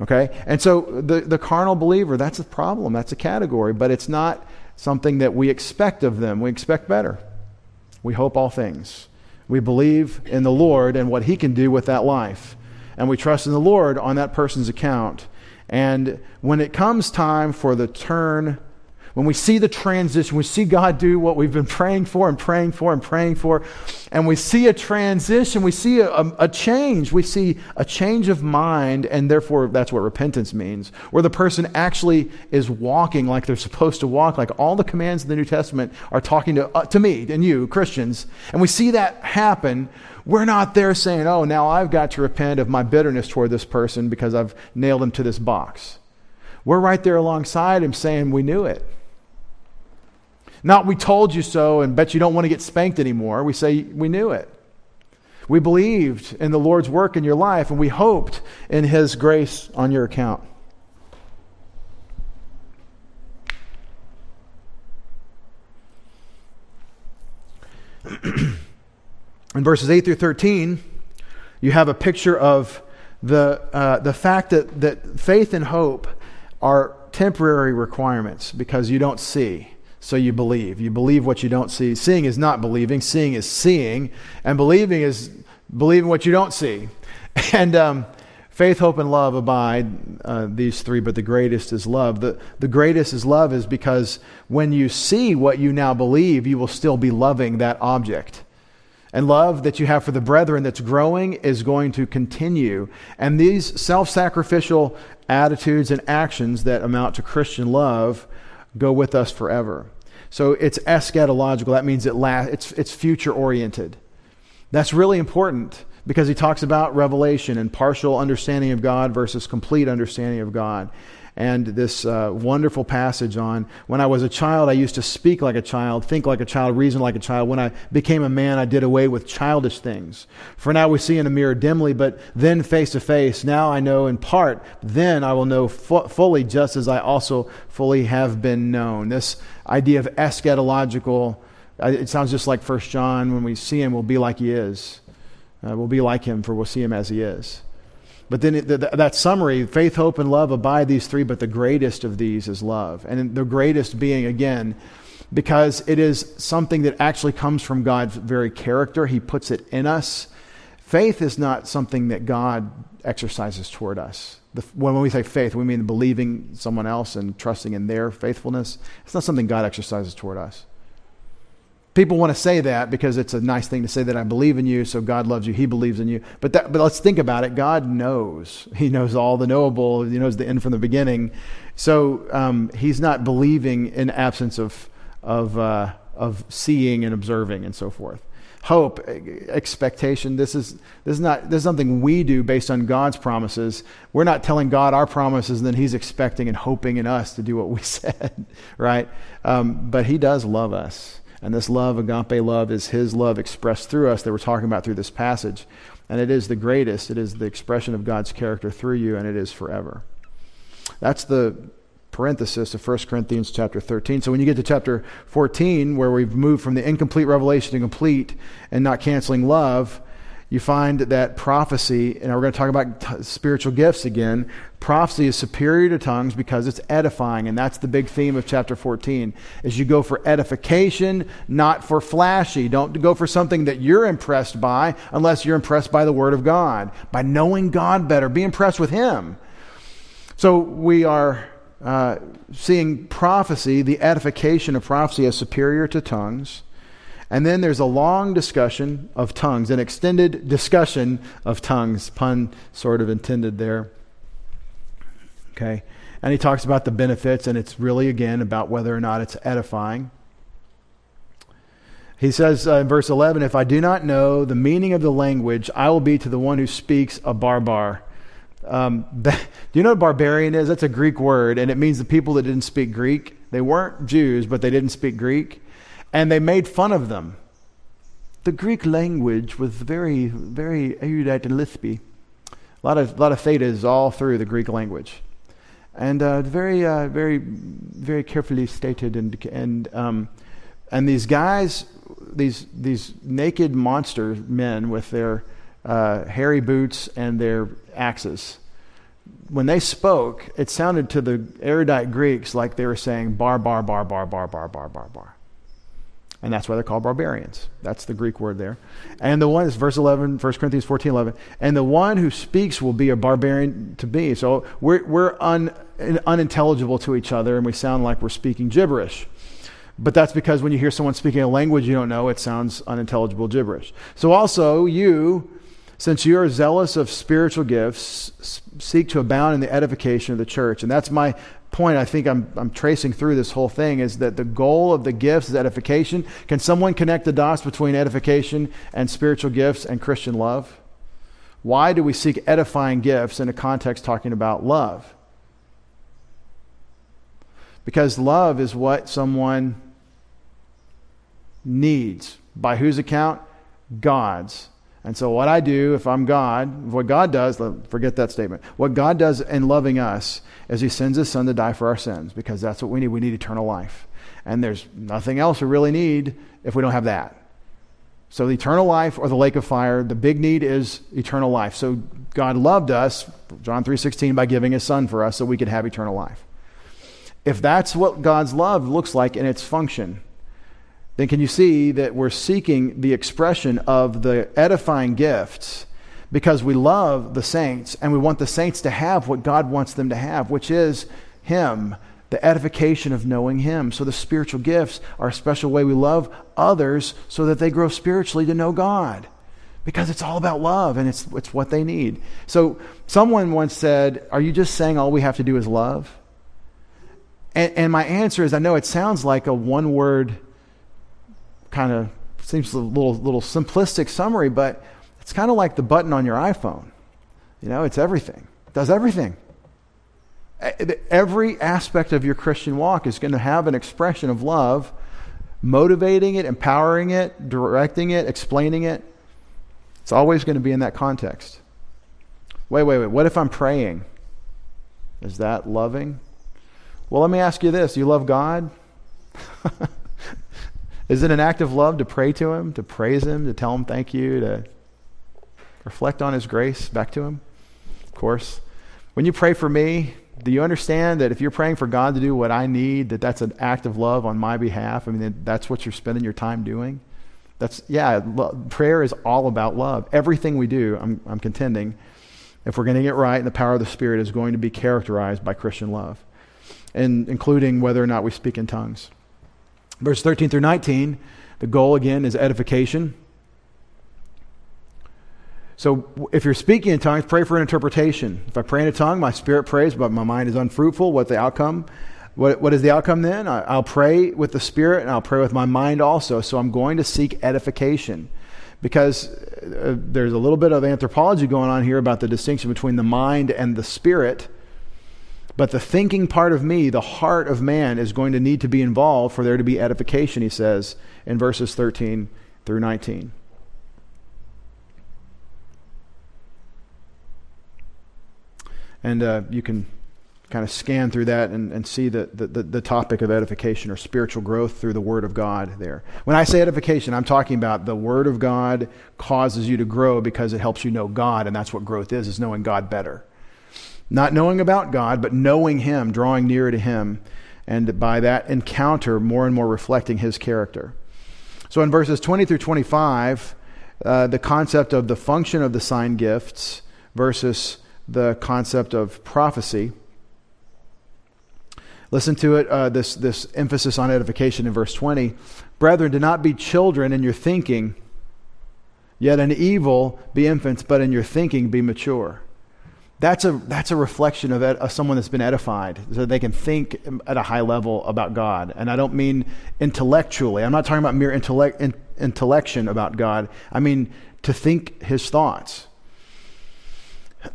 Okay? And so the, the carnal believer, that's a problem. That's a category, but it's not something that we expect of them. We expect better. We hope all things. We believe in the Lord and what He can do with that life. And we trust in the Lord on that person's account. And when it comes time for the turn when we see the transition, we see God do what we've been praying for and praying for and praying for, and we see a transition, we see a, a, a, change, we see a change of mind, and therefore that's what repentance means, where the person actually is walking like they're supposed to walk, like all the commands in the New Testament are talking to, uh, to me and you, Christians, and we see that happen. We're not there saying, oh, now I've got to repent of my bitterness toward this person because I've nailed him to this box. We're right there alongside him saying, we knew it. Not we told you so and bet you don't want to get spanked anymore. We say we knew it. We believed in the Lord's work in your life and we hoped in his grace on your account. in verses 8 through 13, you have a picture of the, uh, the fact that, that faith and hope are temporary requirements because you don't see so you believe. You believe what you don't see. Seeing is not believing, seeing is seeing, and believing is believing what you don't see. And um, faith, hope, and love abide, uh, these three, but the greatest is love. The, the greatest is love is because when you see what you now believe, you will still be loving that object. And love that you have for the brethren that's growing is going to continue. And these self sacrificial attitudes and actions that amount to Christian love go with us forever. So it's eschatological. That means it it's, it's future oriented. That's really important because he talks about revelation and partial understanding of God versus complete understanding of God and this uh, wonderful passage on when I was a child, I used to speak like a child, think like a child, reason like a child. When I became a man, I did away with childish things. For now we see in a mirror dimly, but then face to face. Now I know in part, then I will know fu- fully, just as I also fully have been known. This idea of eschatological, uh, it sounds just like First John. When we see him, we'll be like he is. Uh, we'll be like him, for we'll see him as he is. But then it, the, that summary faith, hope, and love abide these three, but the greatest of these is love. And the greatest being, again, because it is something that actually comes from God's very character. He puts it in us. Faith is not something that God exercises toward us. The, when we say faith, we mean believing someone else and trusting in their faithfulness. It's not something God exercises toward us. People want to say that because it's a nice thing to say that I believe in you, so God loves you, He believes in you. But, that, but let's think about it. God knows. He knows all the knowable, He knows the end from the beginning. So um, He's not believing in absence of, of, uh, of seeing and observing and so forth. Hope, expectation, this is, this, is not, this is something we do based on God's promises. We're not telling God our promises and then He's expecting and hoping in us to do what we said, right? Um, but He does love us. And this love, agape love, is his love expressed through us that we're talking about through this passage. And it is the greatest. It is the expression of God's character through you, and it is forever. That's the parenthesis of 1 Corinthians chapter 13. So when you get to chapter 14, where we've moved from the incomplete revelation to complete and not canceling love, you find that prophecy, and we're going to talk about t- spiritual gifts again. Prophecy is superior to tongues because it's edifying, and that's the big theme of chapter 14. Is you go for edification, not for flashy. Don't go for something that you're impressed by, unless you're impressed by the Word of God, by knowing God better. Be impressed with Him. So we are uh, seeing prophecy, the edification of prophecy, as superior to tongues. And then there's a long discussion of tongues, an extended discussion of tongues, pun sort of intended there. Okay? And he talks about the benefits, and it's really, again, about whether or not it's edifying. He says uh, in verse 11, If I do not know the meaning of the language, I will be to the one who speaks a barbar. Um, do you know what barbarian is? That's a Greek word, and it means the people that didn't speak Greek. They weren't Jews, but they didn't speak Greek and they made fun of them. The Greek language was very, very erudite and lispy. A lot of, a lot of thetas all through the Greek language. And uh, very, uh, very, very carefully stated. And, and, um, and these guys, these, these naked monster men with their uh, hairy boots and their axes, when they spoke, it sounded to the erudite Greeks like they were saying bar, bar, bar, bar, bar, bar, bar, bar, bar. And that's why they're called barbarians. That's the Greek word there. And the one is verse 11, 1 Corinthians 14, 11. And the one who speaks will be a barbarian to me. So we're, we're un, unintelligible to each other and we sound like we're speaking gibberish. But that's because when you hear someone speaking a language you don't know, it sounds unintelligible gibberish. So also, you, since you are zealous of spiritual gifts, seek to abound in the edification of the church. And that's my point I think I'm, I'm tracing through this whole thing is that the goal of the gifts is edification. Can someone connect the dots between edification and spiritual gifts and Christian love? Why do we seek edifying gifts in a context talking about love? Because love is what someone needs. By whose account? God's. And so, what I do if I'm God, what God does, forget that statement. What God does in loving us is He sends His Son to die for our sins because that's what we need. We need eternal life. And there's nothing else we really need if we don't have that. So, the eternal life or the lake of fire, the big need is eternal life. So, God loved us, John 3.16, by giving His Son for us so we could have eternal life. If that's what God's love looks like in its function, then can you see that we're seeking the expression of the edifying gifts because we love the saints and we want the saints to have what God wants them to have, which is Him, the edification of knowing Him. So the spiritual gifts are a special way we love others so that they grow spiritually to know God. Because it's all about love and it's, it's what they need. So someone once said, Are you just saying all we have to do is love? And, and my answer is I know it sounds like a one word kind of seems a little little simplistic summary, but it's kind of like the button on your iPhone. You know, it's everything. It does everything. Every aspect of your Christian walk is going to have an expression of love, motivating it, empowering it, directing it, explaining it. It's always going to be in that context. Wait, wait, wait. What if I'm praying? Is that loving? Well, let me ask you this. You love God? Is it an act of love to pray to Him, to praise Him, to tell Him thank you, to reflect on His grace back to Him? Of course. When you pray for me, do you understand that if you're praying for God to do what I need, that that's an act of love on my behalf? I mean, that's what you're spending your time doing? That's, yeah, lo- prayer is all about love. Everything we do, I'm, I'm contending, if we're going to get right, the power of the Spirit is going to be characterized by Christian love, and including whether or not we speak in tongues. Verse 13 through 19, the goal again is edification. So if you're speaking in tongues, pray for an interpretation. If I pray in a tongue, my spirit prays, but my mind is unfruitful. What's the outcome? What, what is the outcome then? I, will pray with the spirit and I'll pray with my mind also. So I'm going to seek edification because uh, there's a little bit of anthropology going on here about the distinction between the mind and the spirit. But the thinking part of me, the heart of man, is going to need to be involved for there to be edification, he says in verses 13 through 19. And uh, you can kind of scan through that and, and see the, the, the, topic of edification or spiritual growth through the Word of God there. When I say edification, I'm talking about the Word of God causes you to grow because it helps you know God, and that's what growth is, is knowing God better. Not knowing about God, but knowing Him, drawing nearer to Him, and by that encounter, more and more reflecting His character. So in verses 20 through 25, uh, the concept of the function of the sign gifts versus the concept of prophecy. Listen to it, uh, this, this emphasis on edification in verse 20. Brethren, do not be children in your thinking, yet in evil be infants, but in your thinking be mature. That's a, that's a reflection of, of someone that's been edified, so they can think at a high level about God. And I don't mean intellectually. I'm not talking about mere intellect, in, intellection about God. I mean to think his thoughts.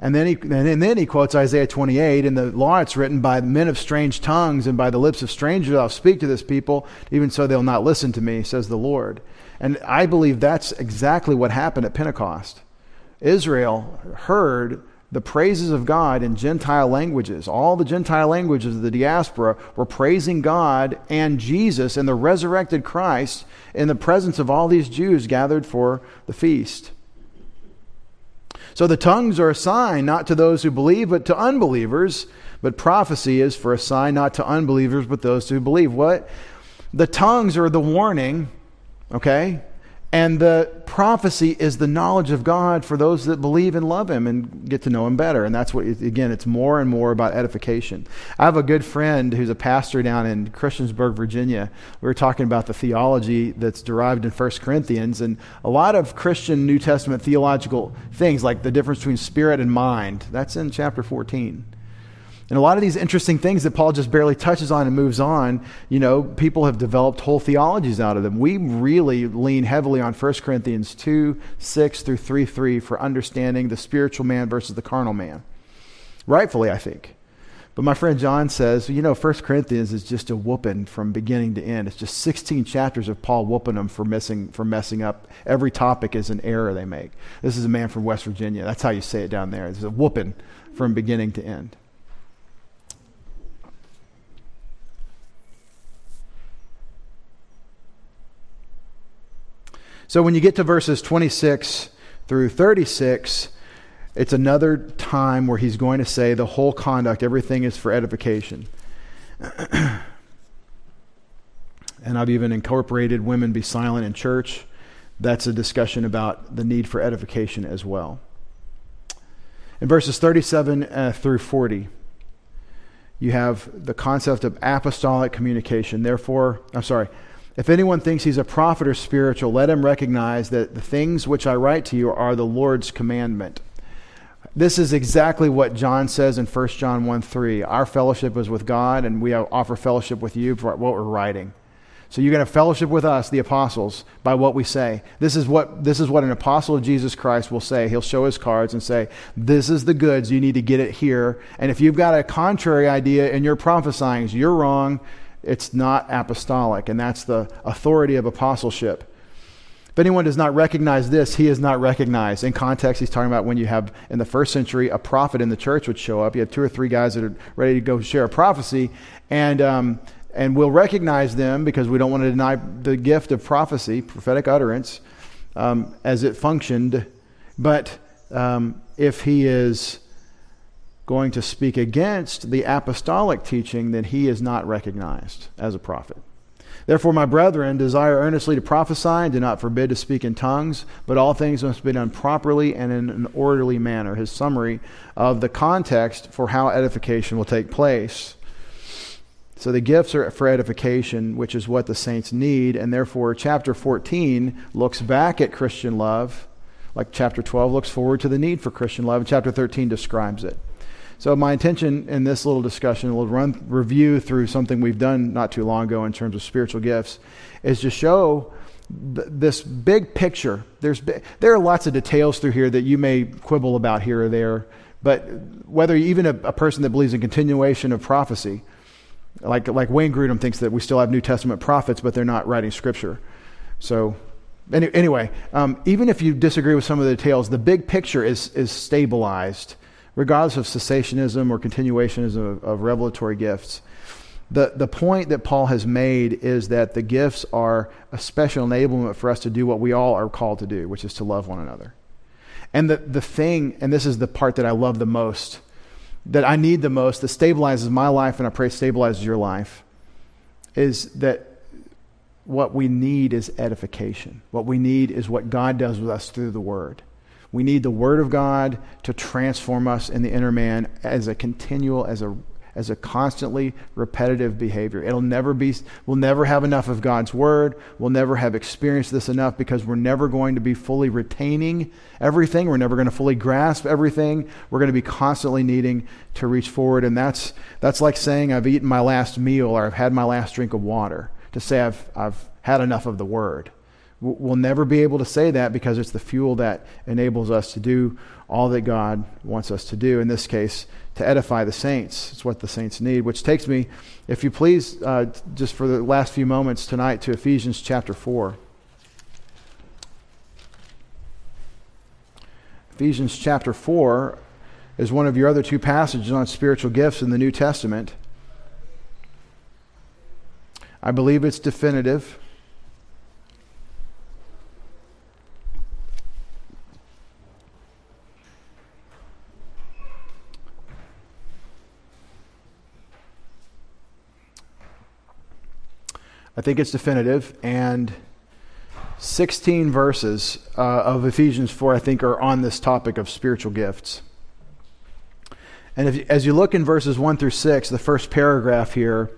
and, then he, and then he quotes Isaiah 28 In the law it's written, By men of strange tongues and by the lips of strangers I'll speak to this people, even so they'll not listen to me, says the Lord. And I believe that's exactly what happened at Pentecost. Israel heard the praises of God in Gentile languages. All the Gentile languages of the diaspora were praising God and Jesus and the resurrected Christ in the presence of all these Jews gathered for the feast. So the tongues are a sign not to those who believe, but to unbelievers. But prophecy is for a sign not to unbelievers, but those who believe. What? The tongues are the warning, okay? And the prophecy is the knowledge of God for those that believe and love Him and get to know Him better. And that's what, again, it's more and more about edification. I have a good friend who's a pastor down in Christiansburg, Virginia. We were talking about the theology that's derived in 1 Corinthians. And a lot of Christian New Testament theological things, like the difference between spirit and mind, that's in chapter 14. And a lot of these interesting things that Paul just barely touches on and moves on, you know, people have developed whole theologies out of them. We really lean heavily on 1 Corinthians 2, 6 through 3, 3 for understanding the spiritual man versus the carnal man. Rightfully, I think. But my friend John says, you know, 1 Corinthians is just a whooping from beginning to end. It's just 16 chapters of Paul whooping them for messing, for messing up. Every topic is an error they make. This is a man from West Virginia. That's how you say it down there. It's a whooping from beginning to end. So when you get to verses 26 through 36, it's another time where he's going to say the whole conduct, everything is for edification. and I've even incorporated women be silent in church. That's a discussion about the need for edification as well. In verses 37 uh, through 40, you have the concept of apostolic communication. Therefore, I'm sorry, if anyone thinks he's a prophet or spiritual, let him recognize that the things which I write to you are the Lord's commandment. This is exactly what John says in 1 John 1 3. Our fellowship is with God, and we offer fellowship with you for what we're writing. So you're going to fellowship with us, the apostles, by what we say. This is what, this is what an apostle of Jesus Christ will say. He'll show his cards and say, This is the goods. You need to get it here. And if you've got a contrary idea and you're prophesying, you're wrong it's not apostolic, and that's the authority of apostleship. If anyone does not recognize this, he is not recognized. In context, he's talking about when you have, in the first century, a prophet in the church would show up. You have two or three guys that are ready to go share a prophecy, and, um, and we'll recognize them because we don't want to deny the gift of prophecy, prophetic utterance, um, as it functioned. But um, if he is going to speak against the apostolic teaching, then he is not recognized as a prophet. Therefore, my brethren, desire earnestly to prophesy and do not forbid to speak in tongues, but all things must be done properly and in an orderly manner. His summary of the context for how edification will take place. So the gifts are for edification, which is what the saints need, and therefore chapter 14 looks back at Christian love, like chapter 12 looks forward to the need for Christian love, and chapter 13 describes it. So, my intention in this little discussion, we'll run review through something we've done not too long ago in terms of spiritual gifts, is to show th- this big picture. There's there are lots of details through here that you may quibble about here or there, but whether even a, a person that believes in continuation of prophecy, like like Wayne Grudem thinks that we still have New Testament prophets, but they're not writing Scripture. So anyway, um, even if you disagree with some of the details, the big picture is is stabilized regardless of cessationism or continuationism of, of revelatory gifts. The, the point that Paul has made is that the gifts are a special enablement for us to do what we all are called to do, which is to love one another. And the, the thing, and this is the part that I love the most, that I need the most, that stabilizes my life and I pray stabilizes your life, is that what we need is edification. What we need is what God does with us through the Word. We need the Word of God to transform us in the inner man as a continual, as a as a constantly repetitive behavior. It'll never be, we'll never have enough of God's Word. We'll never have experienced this enough because we're never going to be fully retaining everything. We're never going to fully grasp everything. We're going to be constantly needing to reach forward. And that's, that's like saying, I've eaten my last meal or I've had my last drink of water, to say I've, I've had enough of the Word. We'll never be able to say that because it's the fuel that enables us to do all that God wants us to do. In this case, to edify the saints. It's what the saints need. Which takes me, if you please, uh, just for the last few moments tonight, to Ephesians chapter 4. Ephesians chapter 4 is one of your other two passages on spiritual gifts in the New Testament. I believe it's definitive. I think it's definitive, and 16 verses uh, of Ephesians 4, I think, are on this topic of spiritual gifts. And if, as you look in verses 1 through 6, the first paragraph here,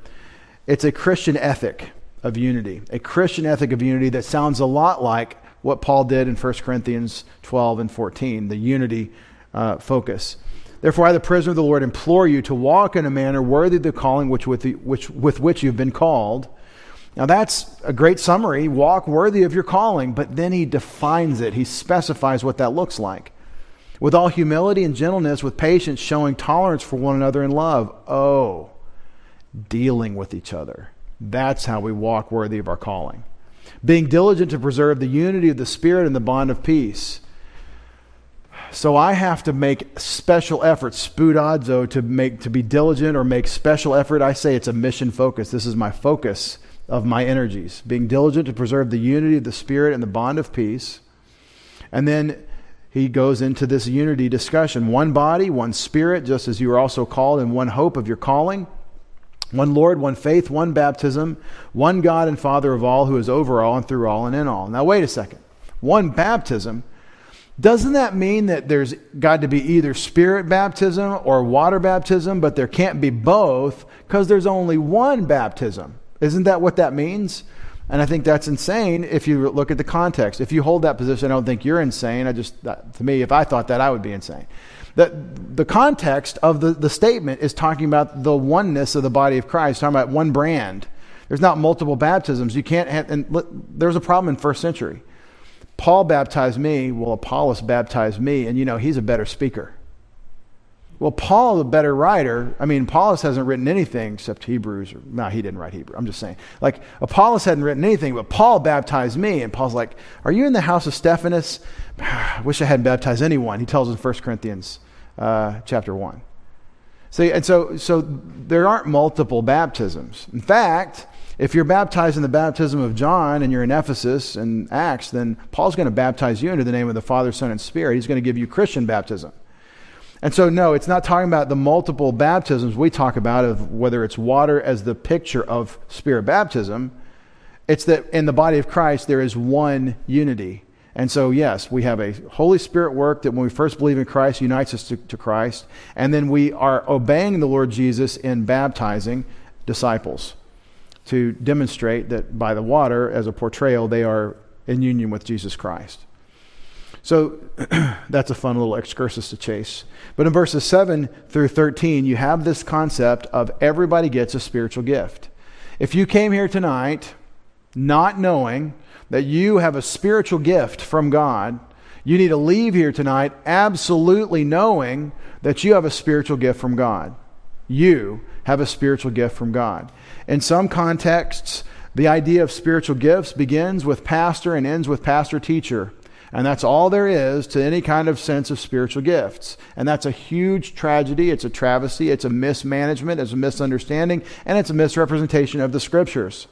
it's a Christian ethic of unity, a Christian ethic of unity that sounds a lot like what Paul did in 1 Corinthians 12 and 14, the unity uh, focus. Therefore, I, the prisoner of the Lord, implore you to walk in a manner worthy of the calling which with, the, which, with which you've been called. Now, that's a great summary. Walk worthy of your calling, but then he defines it. He specifies what that looks like. With all humility and gentleness, with patience, showing tolerance for one another in love. Oh, dealing with each other. That's how we walk worthy of our calling. Being diligent to preserve the unity of the Spirit and the bond of peace. So I have to make special effort, spoudazo, to make to be diligent or make special effort. I say it's a mission focus. This is my focus of my energies. Being diligent to preserve the unity of the Spirit and the bond of peace. And then he goes into this unity discussion. One body, one spirit, just as you are also called in one hope of your calling. One Lord, one faith, one baptism, one God and Father of all, who is over all and through all and in all. Now, wait a second. One baptism. Doesn't that mean that there's got to be either spirit baptism or water baptism, but there can't be both because there's only one baptism? Isn't that what that means? And I think that's insane if you look at the context. If you hold that position, I don't think you're insane. I just, that, to me, if I thought that, I would be insane. The, the context of the, the statement is talking about the oneness of the body of Christ, talking about one brand. There's not multiple baptisms. You can't have, and there was a problem in first century. Paul baptized me, well, Apollos baptized me, and you know, he's a better speaker. Well, Paul, the better writer, I mean, Apollos hasn't written anything except Hebrews. Or, no, he didn't write Hebrew. I'm just saying. Like, Apollos hadn't written anything, but Paul baptized me. And Paul's like, Are you in the house of Stephanas? I wish I hadn't baptized anyone. He tells in 1 Corinthians uh, chapter 1. See, and so, so there aren't multiple baptisms. In fact, if you're baptized in the baptism of John and you're in Ephesus and Acts, then Paul's going to baptize you into the name of the Father, Son, and Spirit. He's going to give you Christian baptism. And so, no, it's not talking about the multiple baptisms we talk about of whether it's water as the picture of spirit baptism. It's that in the body of Christ there is one unity. And so, yes, we have a Holy Spirit work that when we first believe in Christ unites us to, to Christ. And then we are obeying the Lord Jesus in baptizing disciples to demonstrate that by the water, as a portrayal, they are in union with Jesus Christ. So that's a fun little excursus to chase. But in verses 7 through 13, you have this concept of everybody gets a spiritual gift. If you came here tonight not knowing that you have a spiritual gift from God, you need to leave here tonight absolutely knowing that you have a spiritual gift from God. You have a spiritual gift from God. In some contexts, the idea of spiritual gifts begins with pastor and ends with pastor teacher. And that's all there is to any kind of sense of spiritual gifts. And that's a huge tragedy. It's a travesty. It's a mismanagement. It's a misunderstanding. And it's a misrepresentation of the scriptures.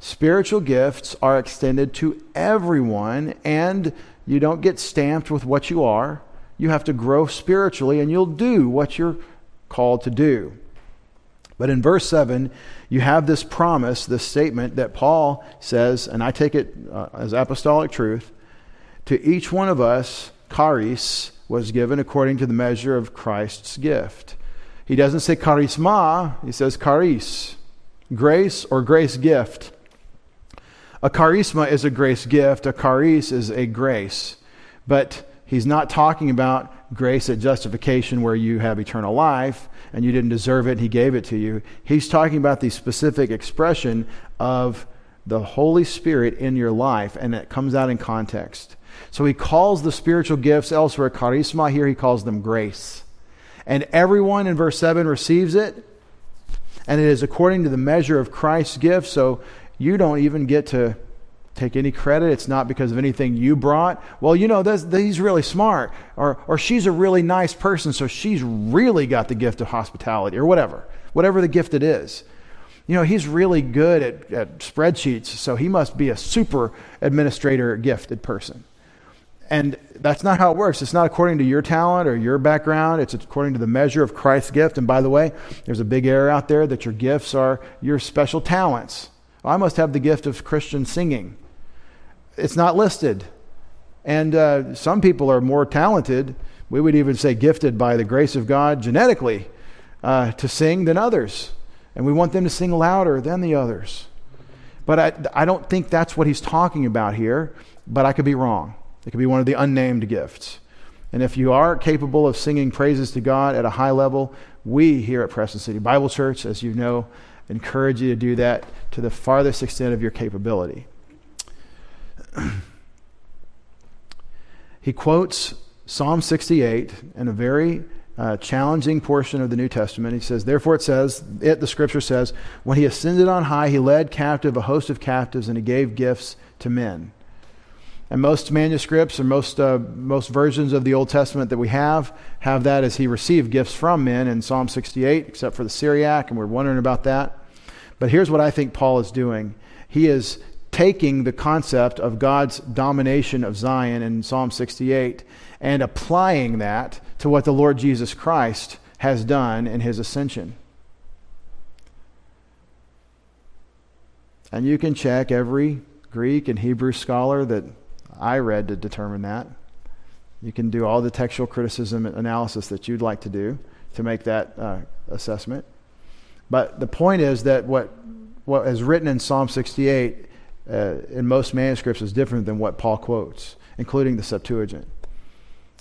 Spiritual gifts are extended to everyone, and you don't get stamped with what you are. You have to grow spiritually, and you'll do what you're called to do. But in verse 7, you have this promise, this statement that Paul says, and I take it uh, as apostolic truth to each one of us, charis was given according to the measure of Christ's gift. He doesn't say charisma, he says charis, grace or grace gift. A charisma is a grace gift, a charis is a grace. But he's not talking about grace at justification where you have eternal life and you didn't deserve it, he gave it to you. He's talking about the specific expression of the Holy Spirit in your life, and it comes out in context. So he calls the spiritual gifts elsewhere charisma. Here he calls them grace. And everyone in verse 7 receives it. And it is according to the measure of Christ's gift. So you don't even get to take any credit. It's not because of anything you brought. Well, you know, he's really smart. Or, or she's a really nice person, so she's really got the gift of hospitality, or whatever. Whatever the gift it is. You know, he's really good at, at spreadsheets, so he must be a super administrator gifted person. And that's not how it works. It's not according to your talent or your background. It's according to the measure of Christ's gift. And by the way, there's a big error out there that your gifts are your special talents I must have the gift of Christian singing. It's not listed. And uh, some people are more talented, we would even say gifted by the grace of God genetically, uh, to sing than others. And we want them to sing louder than the others. But I, I don't think that's what he's talking about here, but I could be wrong. It could be one of the unnamed gifts. And if you are capable of singing praises to God at a high level, we here at Preston City Bible Church, as you know, encourage you to do that to the farthest extent of your capability. he quotes Psalm 68 in a very uh, challenging portion of the New Testament. He says, Therefore, it says, it, the scripture says, when he ascended on high, he led captive a host of captives and he gave gifts to men. And most manuscripts or most, uh, most versions of the Old Testament that we have have that as he received gifts from men in Psalm 68, except for the Syriac, and we're wondering about that. But here's what I think Paul is doing he is taking the concept of God's domination of Zion in Psalm 68 and applying that to what the Lord Jesus Christ has done in his ascension. And you can check every Greek and Hebrew scholar that I read to determine that. You can do all the textual criticism analysis that you'd like to do to make that uh, assessment. But the point is that what, what is written in Psalm 68 uh, in most manuscripts is different than what Paul quotes, including the Septuagint.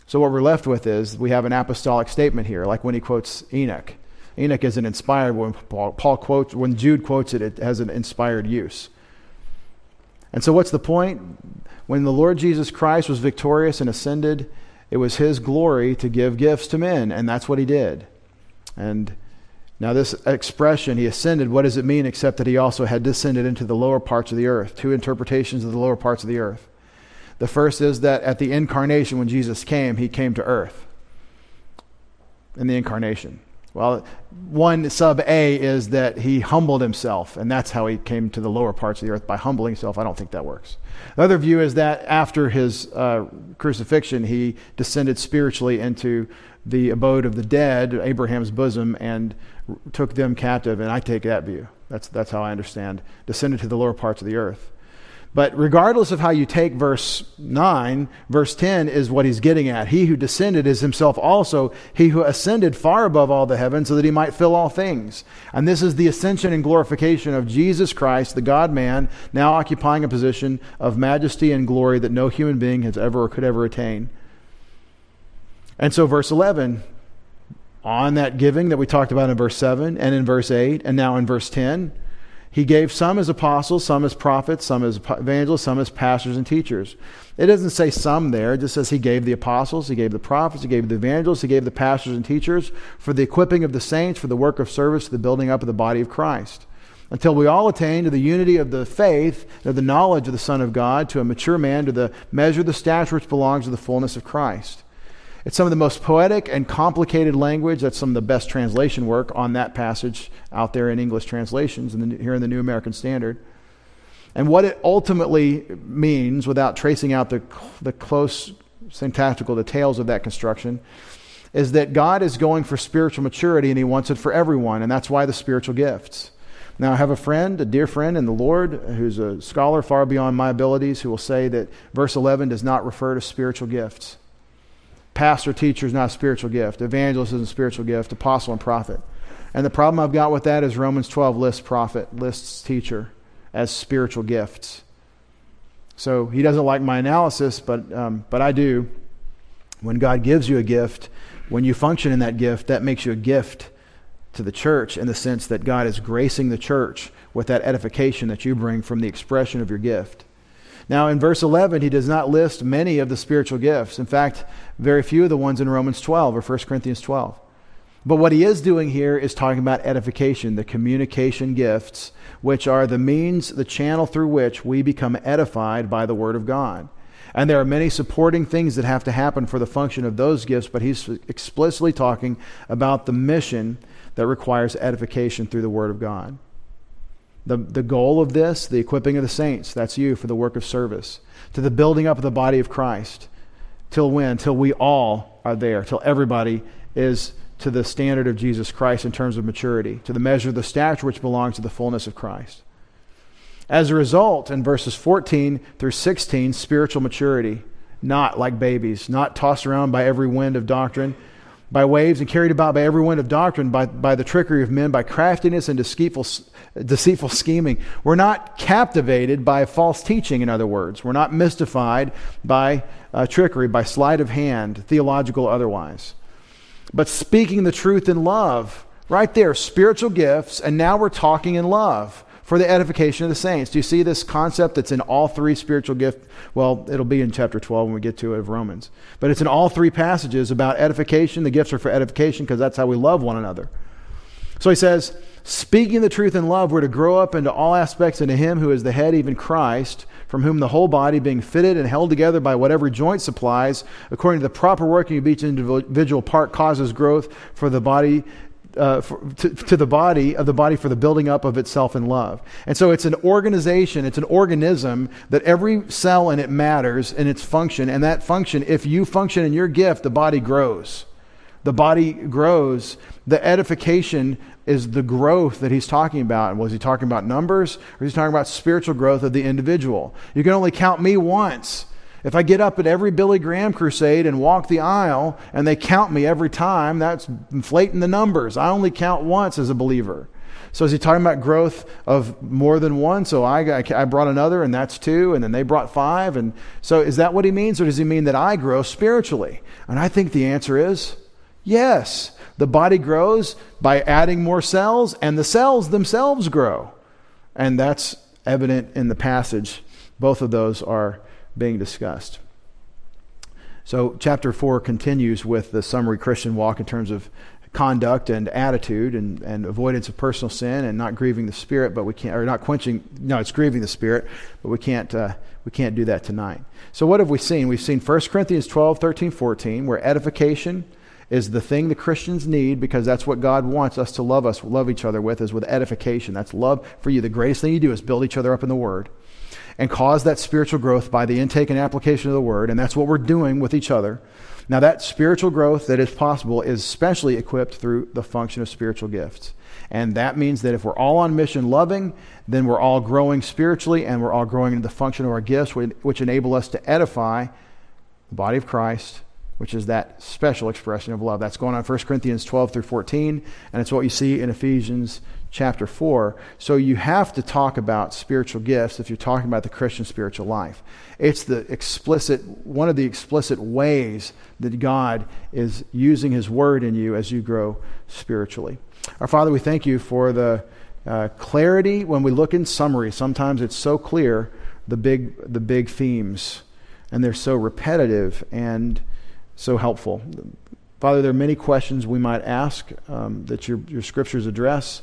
So what we're left with is we have an apostolic statement here, like when he quotes Enoch. Enoch isn't inspired when Paul, Paul quotes, when Jude quotes it, it has an inspired use. And so what's the point? When the Lord Jesus Christ was victorious and ascended, it was his glory to give gifts to men, and that's what he did. And now, this expression, he ascended, what does it mean except that he also had descended into the lower parts of the earth? Two interpretations of the lower parts of the earth. The first is that at the incarnation, when Jesus came, he came to earth in the incarnation. Well, one sub A is that he humbled himself, and that's how he came to the lower parts of the earth by humbling himself. I don't think that works. The other view is that after his uh, crucifixion, he descended spiritually into the abode of the dead, Abraham's bosom, and took them captive. And I take that view. That's, that's how I understand. Descended to the lower parts of the earth. But regardless of how you take verse 9, verse 10 is what he's getting at. He who descended is himself also he who ascended far above all the heavens so that he might fill all things. And this is the ascension and glorification of Jesus Christ, the God man, now occupying a position of majesty and glory that no human being has ever or could ever attain. And so, verse 11, on that giving that we talked about in verse 7 and in verse 8 and now in verse 10, he gave some as apostles, some as prophets, some as evangelists, some as pastors and teachers. It doesn't say some there, it just says he gave the apostles, he gave the prophets, he gave the evangelists, he gave the pastors and teachers for the equipping of the saints, for the work of service, the building up of the body of Christ. Until we all attain to the unity of the faith, of the knowledge of the Son of God, to a mature man, to the measure of the stature which belongs to the fullness of Christ. It's some of the most poetic and complicated language. That's some of the best translation work on that passage out there in English translations and here in the New American Standard. And what it ultimately means, without tracing out the, the close syntactical details of that construction, is that God is going for spiritual maturity and He wants it for everyone, and that's why the spiritual gifts. Now, I have a friend, a dear friend in the Lord, who's a scholar far beyond my abilities, who will say that verse 11 does not refer to spiritual gifts. Pastor, teacher is not a spiritual gift. Evangelist is a spiritual gift. Apostle and prophet. And the problem I've got with that is Romans 12 lists prophet, lists teacher as spiritual gifts. So he doesn't like my analysis, but, um, but I do. When God gives you a gift, when you function in that gift, that makes you a gift to the church in the sense that God is gracing the church with that edification that you bring from the expression of your gift. Now, in verse 11, he does not list many of the spiritual gifts. In fact, very few of the ones in Romans 12 or 1 Corinthians 12. But what he is doing here is talking about edification, the communication gifts, which are the means, the channel through which we become edified by the Word of God. And there are many supporting things that have to happen for the function of those gifts, but he's explicitly talking about the mission that requires edification through the Word of God. The, the goal of this, the equipping of the saints, that's you for the work of service, to the building up of the body of Christ. Till when? Till we all are there, till everybody is to the standard of Jesus Christ in terms of maturity, to the measure of the stature which belongs to the fullness of Christ. As a result, in verses 14 through 16, spiritual maturity, not like babies, not tossed around by every wind of doctrine, by waves, and carried about by every wind of doctrine, by, by the trickery of men, by craftiness and deceitful, deceitful scheming. We're not captivated by false teaching, in other words. We're not mystified by uh, trickery, by sleight of hand, theological otherwise. But speaking the truth in love, right there, spiritual gifts, and now we're talking in love for the edification of the saints. Do you see this concept that's in all three spiritual gifts? Well, it'll be in chapter 12 when we get to it of Romans. But it's in all three passages about edification. The gifts are for edification because that's how we love one another. So he says, speaking the truth in love, we're to grow up into all aspects into him who is the head, even Christ, from whom the whole body, being fitted and held together by whatever joint supplies, according to the proper working of each individual part, causes growth for the body uh, for, to, to, the body of the body for the building up of itself in love. And so it's an organization, it's an organism that every cell in it matters in its function. And that function, if you function in your gift, the body grows. The body grows. The edification is the growth that he's talking about. Was he talking about numbers or is he talking about spiritual growth of the individual? You can only count me once. If I get up at every Billy Graham crusade and walk the aisle and they count me every time, that's inflating the numbers. I only count once as a believer. So is he talking about growth of more than one? So I, I brought another, and that's two, and then they brought five. And so is that what he means, or does he mean that I grow spiritually? And I think the answer is yes. The body grows by adding more cells, and the cells themselves grow. And that's evident in the passage. Both of those are being discussed. So, chapter 4 continues with the summary Christian walk in terms of conduct and attitude and, and avoidance of personal sin and not grieving the spirit, but we can't, or not quenching, no, it's grieving the spirit, but we can't, uh, we can't do that tonight. So, what have we seen? We've seen 1 Corinthians 12, 13, 14, where edification is the thing the Christians need because that's what God wants us to love us, love each other with, is with edification. That's love for you. The greatest thing you do is build each other up in the Word and cause that spiritual growth by the intake and application of the word. And that's what we're doing with each other. Now, that spiritual growth that is possible is specially equipped through the function of spiritual gifts. And that means that if we're all on mission loving, then we're all growing spiritually and we're all growing into the function of our gifts, which enable us to edify the body of Christ, which is that special expression of love. That's going on 1 Corinthians 12 through 14, and it's what you see in Ephesians chapter 4. So you have to talk about spiritual gifts if you're talking about the Christian spiritual life. It's the explicit, one of the explicit ways that God is using His Word in you as you grow spiritually. Our Father, we thank you for the uh, clarity when we look in summary. Sometimes it's so clear, the big, the big themes, and they're so repetitive and so helpful. Father, there are many questions we might ask um, that your, your scriptures address.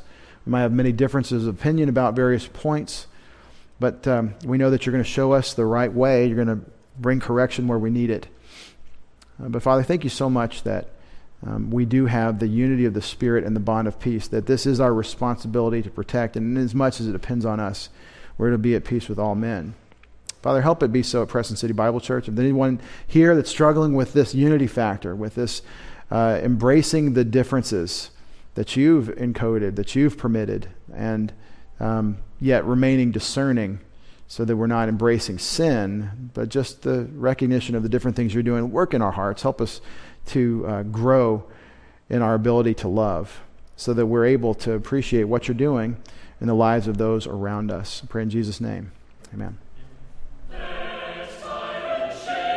We might have many differences of opinion about various points, but um, we know that you're going to show us the right way. You're going to bring correction where we need it. Uh, but Father, thank you so much that um, we do have the unity of the Spirit and the bond of peace, that this is our responsibility to protect, and as much as it depends on us, we're to be at peace with all men. Father, help it be so at Preston City Bible Church. If there's anyone here that's struggling with this unity factor, with this uh, embracing the differences, that you've encoded, that you've permitted, and um, yet remaining discerning so that we're not embracing sin, but just the recognition of the different things you're doing. Work in our hearts. Help us to uh, grow in our ability to love so that we're able to appreciate what you're doing in the lives of those around us. I pray in Jesus' name. Amen.